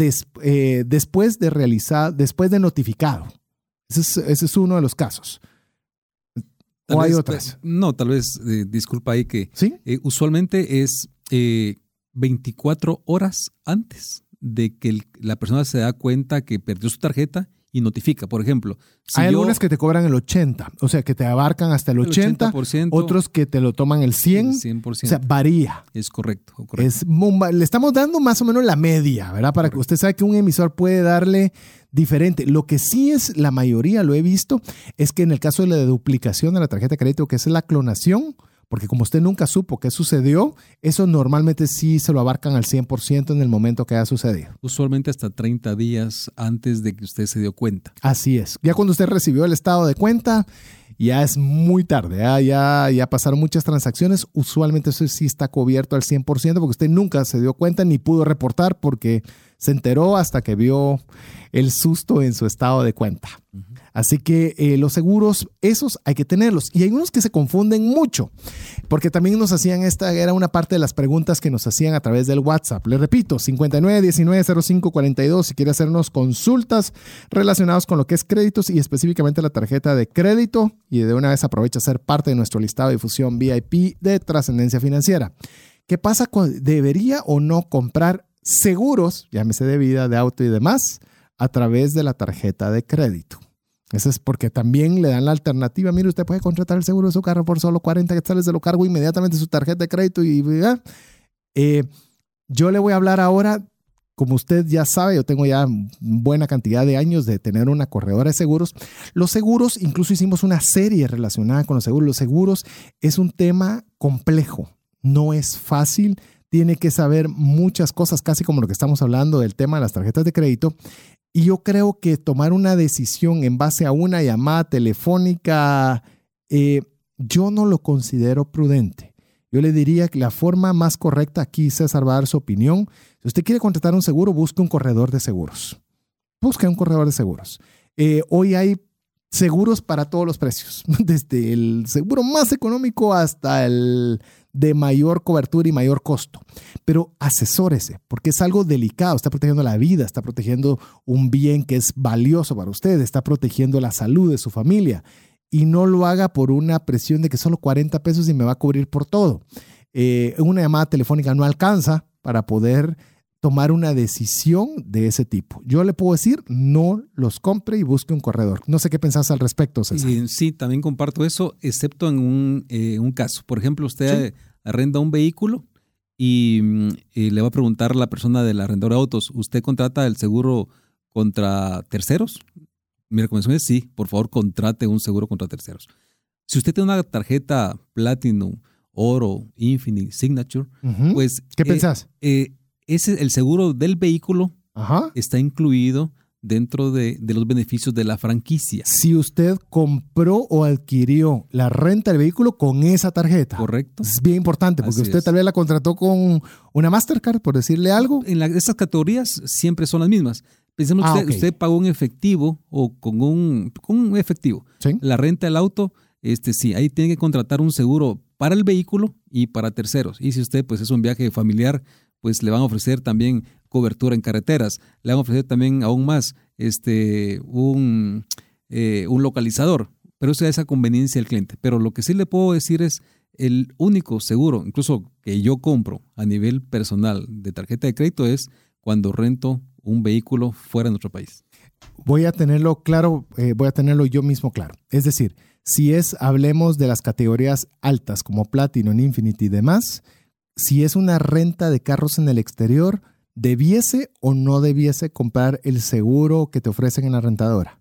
eh, después de realizar, después de notificado. Ese es, uno de los casos. ¿O hay otras? No, tal vez, eh, disculpa ahí que ¿Sí? Eh, usualmente es 24 horas antes de que la persona se da cuenta que perdió su tarjeta y notifica. Por ejemplo, si hay algunas que te cobran el 80, o sea, que te abarcan hasta el 80, otros que te lo toman el 100, 100%. o sea, varía. Es correcto. le estamos dando más o menos la media, ¿verdad? Para que usted sabe que un emisor puede darle diferente. Lo que sí es, la mayoría lo he visto, es que en el caso de la duplicación de la tarjeta de crédito, que es la clonación, porque como usted nunca supo qué sucedió, eso normalmente sí se lo abarcan al 100% en el momento que ha sucedido. Usualmente hasta 30 días antes de que usted se dio cuenta. Así es. Ya cuando usted recibió el estado de cuenta, ya es muy tarde, ¿ah? ya, ya pasaron muchas transacciones. Usualmente eso sí está cubierto al 100% porque usted nunca se dio cuenta ni pudo reportar porque se enteró hasta que vio el susto en su estado de cuenta. Así que eh, los seguros, esos hay que tenerlos. Y hay unos que se confunden mucho, porque también nos hacían esta, era una parte de las preguntas que nos hacían a través del WhatsApp. Le repito, 59190542 si quiere hacernos consultas relacionadas con lo que es créditos y específicamente la tarjeta de crédito. Y de una vez aprovecha a ser parte de nuestro listado de difusión VIP de trascendencia financiera. ¿Qué pasa con, debería o no comprar seguros, llámese de vida, de auto y demás, a través de la tarjeta de crédito? Eso es porque también le dan la alternativa. Mire, usted puede contratar el seguro de su carro por solo 40 quetzales, se lo cargo inmediatamente su tarjeta de crédito y eh, yo le voy a hablar ahora, como usted ya sabe, yo tengo ya buena cantidad de años de tener una corredora de seguros. Los seguros, incluso hicimos una serie relacionada con los seguros. Los seguros es un tema complejo, no es fácil tiene que saber muchas cosas, casi como lo que estamos hablando del tema de las tarjetas de crédito. Y yo creo que tomar una decisión en base a una llamada telefónica, eh, yo no lo considero prudente. Yo le diría que la forma más correcta, aquí César va a dar su opinión, si usted quiere contratar un seguro, busque un corredor de seguros. Busque un corredor de seguros. Eh, hoy hay seguros para todos los precios, desde el seguro más económico hasta el de mayor cobertura y mayor costo. Pero asesórese, porque es algo delicado, está protegiendo la vida, está protegiendo un bien que es valioso para usted, está protegiendo la salud de su familia. Y no lo haga por una presión de que solo 40 pesos y me va a cubrir por todo. Eh, una llamada telefónica no alcanza para poder tomar una decisión de ese tipo. Yo le puedo decir, no los compre y busque un corredor. No sé qué pensás al respecto, César. Sí, también comparto eso, excepto en un, eh, caso. Por ejemplo, usted arrenda un vehículo y, le va a preguntar a la persona del arrendador de autos, ¿usted contrata el seguro contra terceros? Mi recomendación es sí, por favor contrate un seguro contra terceros. Si usted tiene una tarjeta Platinum, Oro, Infinite, Signature, pues... ¿Qué eh, pensás? Eh, ese, el seguro del vehículo está incluido dentro de, los beneficios de la franquicia. Si usted compró o adquirió la renta del vehículo con esa tarjeta. Correcto. Es bien importante porque usted tal vez la contrató con una Mastercard, por decirle algo. En estas categorías siempre son las mismas. Pensemos que ah, usted, pagó un efectivo o con un, con un efectivo. La renta del auto, este sí, ahí tiene que contratar un seguro para el vehículo y para terceros. Y si usted pues es un viaje familiar, pues le van a ofrecer también cobertura en carreteras, le van a ofrecer también aún más este, un, eh, un localizador, pero eso es a conveniencia del cliente. Pero lo que sí le puedo decir es el único seguro, incluso que yo compro a nivel personal de tarjeta de crédito es cuando rento un vehículo fuera de nuestro país. Voy a tenerlo claro, eh, voy a tenerlo yo mismo claro. Es decir, si es, hablemos de las categorías altas como Platinum, Infinity y demás, si es una renta de carros en el exterior, ¿debiese o no debiese comprar el seguro que te ofrecen en la rentadora?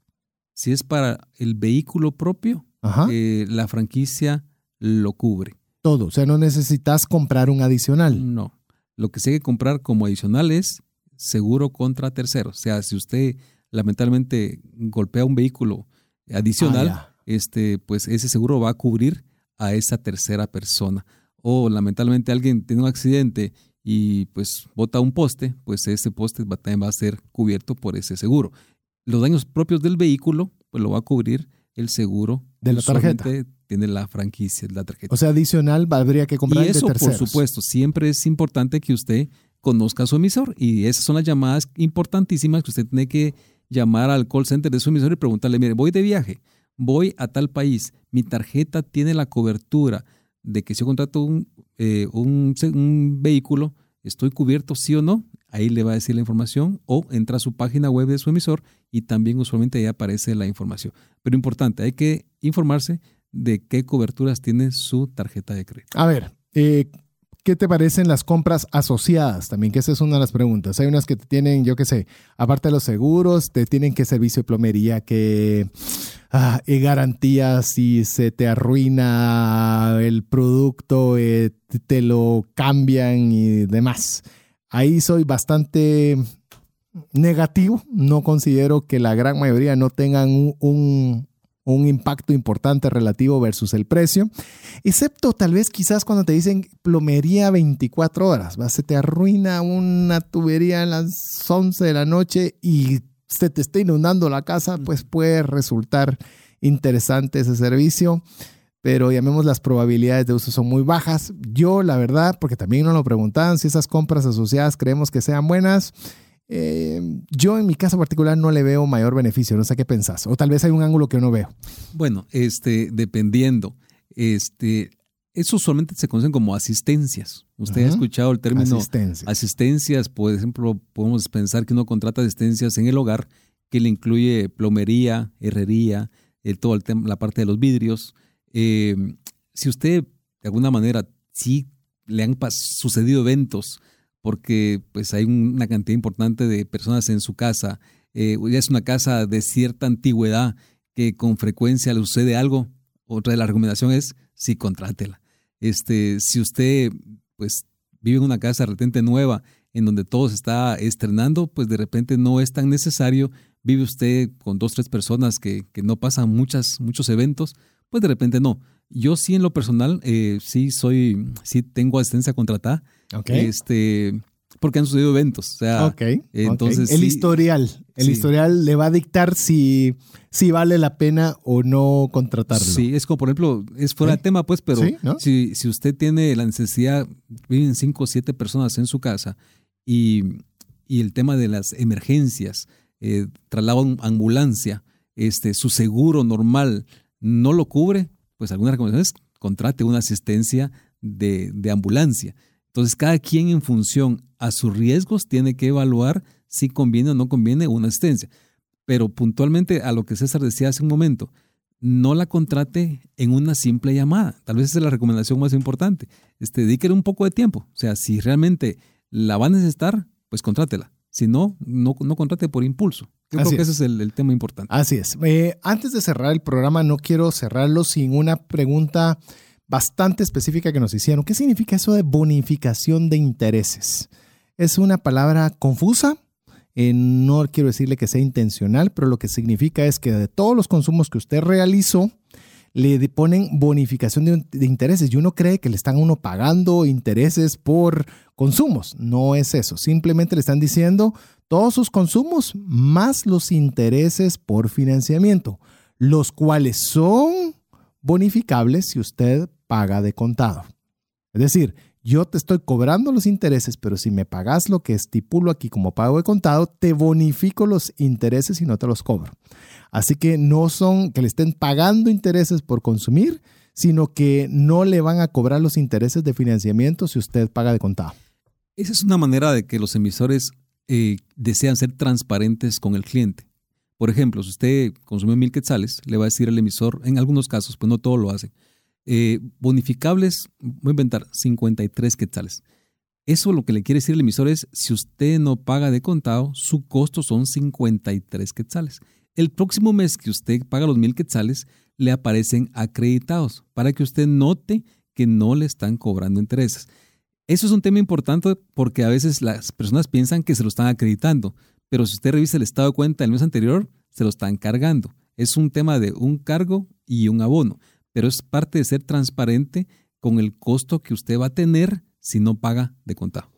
Si es para el vehículo propio, eh, la franquicia lo cubre. Todo, o sea, no necesitas comprar un adicional. No, lo que se hay que comprar como adicional es seguro contra terceros. O sea, si usted lamentablemente golpea un vehículo adicional, ah, este, pues ese seguro va a cubrir a esa tercera persona o lamentablemente alguien tiene un accidente y pues bota un poste, pues ese poste también va a ser cubierto por ese seguro. Los daños propios del vehículo, pues lo va a cubrir el seguro de la tarjeta. Tiene la franquicia, la tarjeta. O sea, adicional habría que comprar y eso, por supuesto, siempre es importante que usted conozca a su emisor y esas son las llamadas importantísimas que usted tiene que llamar al call center de su emisor y preguntarle, mire, voy de viaje, voy a tal país, mi tarjeta tiene la cobertura, de que si yo contrato un, eh, un, vehículo, ¿estoy cubierto sí o no? ahí le va a decir la información o entra a su página web de su emisor y también usualmente ahí aparece la información. Pero importante, hay que informarse de qué coberturas tiene su tarjeta de crédito. A ver, eh, ¿qué te parecen las compras asociadas? También que esa es una de las preguntas. Hay unas que te tienen, yo qué sé, aparte de los seguros, te tienen que servicio de plomería, que ah, y garantías si se te arruina el producto, eh, te lo cambian y demás. Ahí soy bastante negativo. No considero que la gran mayoría no tengan un, un impacto importante relativo versus el precio, excepto tal vez quizás cuando te dicen plomería 24 horas, se te arruina una tubería a las 11 de la noche y se te está inundando la casa, pues puede resultar interesante ese servicio, pero llamemos las probabilidades de uso son muy bajas. Yo, la verdad, porque también nos lo preguntaban si esas compras asociadas creemos que sean buenas, eh, yo en mi caso particular no le veo mayor beneficio, no sé qué pensás, o tal vez hay un ángulo que no veo. Bueno, este, dependiendo, este, eso usualmente se conocen como asistencias. Usted ha escuchado el término asistencias. Por ejemplo, podemos pensar que uno contrata asistencias en el hogar que le incluye plomería, herrería, el tema, la parte de los vidrios. Eh, si usted de alguna manera sí le han sucedido eventos porque pues hay una cantidad importante de personas en su casa. Eh, ya es una casa de cierta antigüedad que con frecuencia le sucede algo. Otra de la recomendación es sí, contrátela. Este, si usted pues vive en una casa retente nueva en donde todo se está estrenando, pues de repente no es tan necesario. Vive usted con dos, tres personas que, que no pasan muchas, muchos eventos, pues de repente no. Yo sí en lo personal, eh, sí soy, sí tengo asistencia contratada. Este, porque han sucedido eventos. O sea, entonces. El historial. El historial le va a dictar si, si vale la pena o no contratarlo. Sí, es como, por ejemplo, es fuera de tema, pues, pero si, si usted tiene la necesidad, viven cinco o siete personas en su casa y, el tema de las emergencias, eh, traslado ambulancia, este, su seguro normal no lo cubre, pues alguna recomendación es contrate una asistencia de, de ambulancia. Entonces, cada quien en función a sus riesgos tiene que evaluar si conviene o no conviene una asistencia. Pero puntualmente a lo que César decía hace un momento, no la contrate en una simple llamada. Tal vez esa es la recomendación más importante. Este, dedíquele un poco de tiempo. O sea, si realmente la va a necesitar, pues contrátela. Si no, no, no contrate por impulso. Yo creo que ese es el, tema importante. Así es. Eh, antes de cerrar el programa, no quiero cerrarlo sin una pregunta bastante específica que nos hicieron. ¿Qué significa eso de bonificación de intereses? Es una palabra confusa. Eh, no quiero decirle que sea intencional, pero lo que significa es que de todos los consumos que usted realizó, le ponen bonificación de, intereses y uno cree que le están uno pagando intereses por consumos. No es eso. Simplemente le están diciendo todos sus consumos más los intereses por financiamiento, los cuales son bonificables si usted paga de contado. Es decir, yo te estoy cobrando los intereses, pero si me pagas lo que estipulo aquí como pago de contado, te bonifico los intereses y no te los cobro. Así que no son que le estén pagando intereses por consumir, sino que no le van a cobrar los intereses de financiamiento si usted paga de contado. Esa es una manera de que los emisores eh, desean ser transparentes con el cliente. Por ejemplo, si usted consume mil quetzales, le va a decir al emisor, en algunos casos, pues no todo lo hace, eh, bonificables, voy a inventar, 53 quetzales. Eso lo que le quiere decir el emisor es, si usted no paga de contado, su costo son 53 quetzales. El próximo mes que usted paga los mil quetzales, le aparecen acreditados para que usted note que no le están cobrando intereses. Eso es un tema importante porque a veces las personas piensan que se lo están acreditando, pero si usted revisa el estado de cuenta del mes anterior, se lo están cargando. Es un tema de un cargo y un abono pero es parte de ser transparente con el costo que usted va a tener si no paga de contado.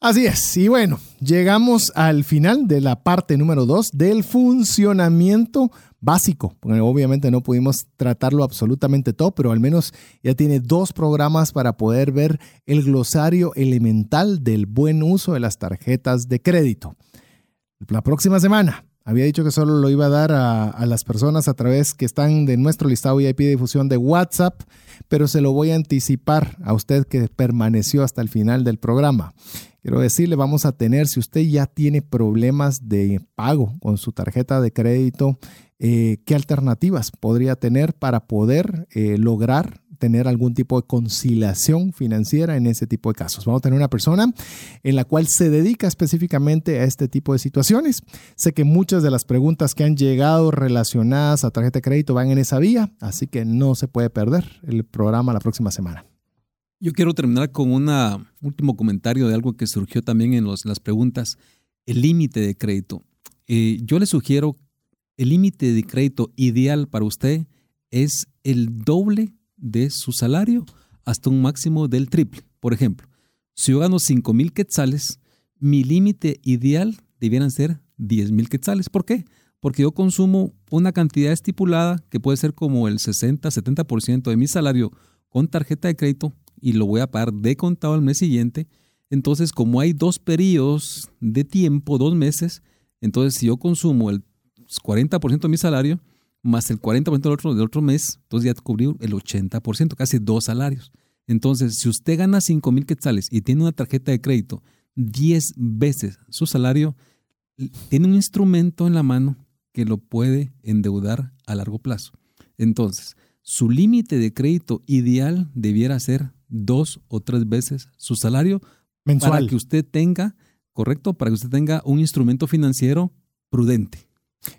Así es. Y bueno, llegamos al final de la parte número dos del funcionamiento básico. obviamente no pudimos tratarlo absolutamente todo, pero al menos ya tiene dos programas para poder ver el glosario elemental del buen uso de las tarjetas de crédito. La próxima semana Había dicho que solo lo iba a dar a, las personas a través que están de nuestro listado VIP de difusión de WhatsApp, pero se lo voy a anticipar a usted que permaneció hasta el final del programa. Quiero decirle, vamos a tener, si usted ya tiene problemas de pago con su tarjeta de crédito, eh, ¿qué alternativas podría tener para poder eh, lograr tener algún tipo de conciliación financiera en ese tipo de casos. Vamos a tener una persona en la cual se dedica específicamente a este tipo de situaciones. Sé que muchas de las preguntas que han llegado relacionadas a tarjeta de crédito van en esa vía, así que no se puede perder el programa la próxima semana. Yo quiero terminar con un último comentario de algo que surgió también en las preguntas, el límite de crédito. Eh, yo le sugiero, el límite de crédito ideal para usted es el doble de su salario hasta un máximo del triple. Por ejemplo, si yo gano 5 mil quetzales, mi límite ideal debieran ser 10 mil quetzales. ¿Por qué? Porque yo consumo una cantidad estipulada que puede ser como el 60-70% de mi salario con tarjeta de crédito y lo voy a pagar de contado al mes siguiente. Entonces, como hay dos periodos de tiempo, dos meses, entonces si yo consumo el 40% de mi salario, más el 40% del otro, del otro mes, entonces ya cubrió el 80%, casi dos salarios. Entonces, si usted gana 5 mil quetzales y tiene una tarjeta de crédito 10 veces su salario, tiene un instrumento en la mano que lo puede endeudar a largo plazo. Entonces, su límite de crédito ideal debiera ser dos o tres veces su salario mensual para que usted tenga, correcto, para que usted tenga un instrumento financiero prudente.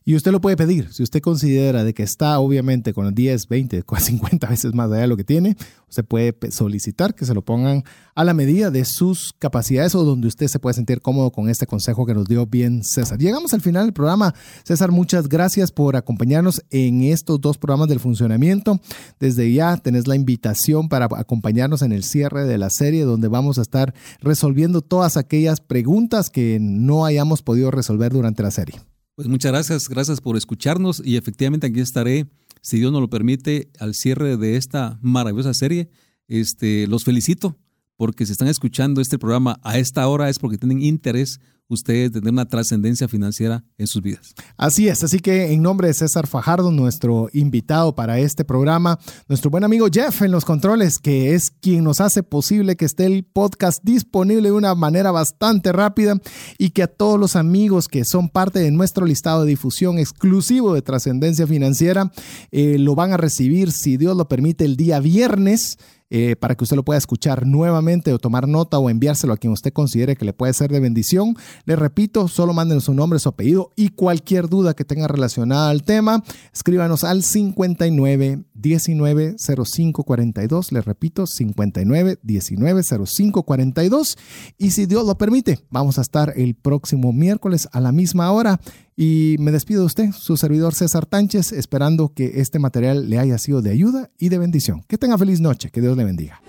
Y usted lo puede pedir. Si usted considera de que está obviamente con 10, 20, 50 veces más allá de lo que tiene, usted puede solicitar que se lo pongan a la medida de sus capacidades o donde usted se puede sentir cómodo con este consejo que nos dio bien César. Llegamos al final del programa. César, muchas gracias por acompañarnos en estos dos programas del funcionamiento. Desde ya tenés la invitación para acompañarnos en el cierre de la serie donde vamos a estar resolviendo todas aquellas preguntas que no hayamos podido resolver durante la serie. Pues muchas gracias, gracias por escucharnos y efectivamente aquí estaré, si Dios nos lo permite, al cierre de esta maravillosa serie. Este, los felicito porque si están escuchando este programa a esta hora es porque tienen interés ustedes tener una trascendencia financiera en sus vidas. Así es, así que en nombre de César Fajardo, nuestro invitado para este programa, nuestro buen amigo Jeff en los controles, que es quien nos hace posible que esté el podcast disponible de una manera bastante rápida y que a todos los amigos que son parte de nuestro listado de difusión exclusivo de trascendencia financiera eh, lo van a recibir, si Dios lo permite, el día viernes. Eh, para que usted lo pueda escuchar nuevamente o tomar nota o enviárselo a quien usted considere que le puede ser de bendición. Le repito, solo manden su nombre, su apellido y cualquier duda que tenga relacionada al tema, escríbanos al 59 19 05 42. Le repito, 59 19 05 42. Y si Dios lo permite, vamos a estar el próximo miércoles a la misma hora y me despido de usted, su servidor César Tánchez, esperando que este material le haya sido de ayuda y de bendición. Que tenga feliz noche, que Dios le bendiga.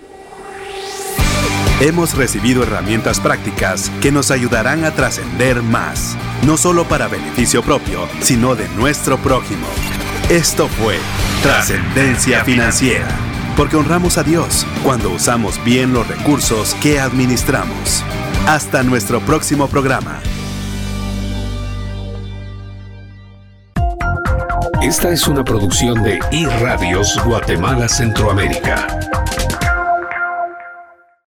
Hemos recibido herramientas prácticas que nos ayudarán a trascender más, no solo para beneficio propio, sino de nuestro prójimo. Esto fue Trascendencia Financiera, porque honramos a Dios cuando usamos bien los recursos que administramos. Hasta nuestro próximo programa. Esta es una producción de iRadios Guatemala Centroamérica.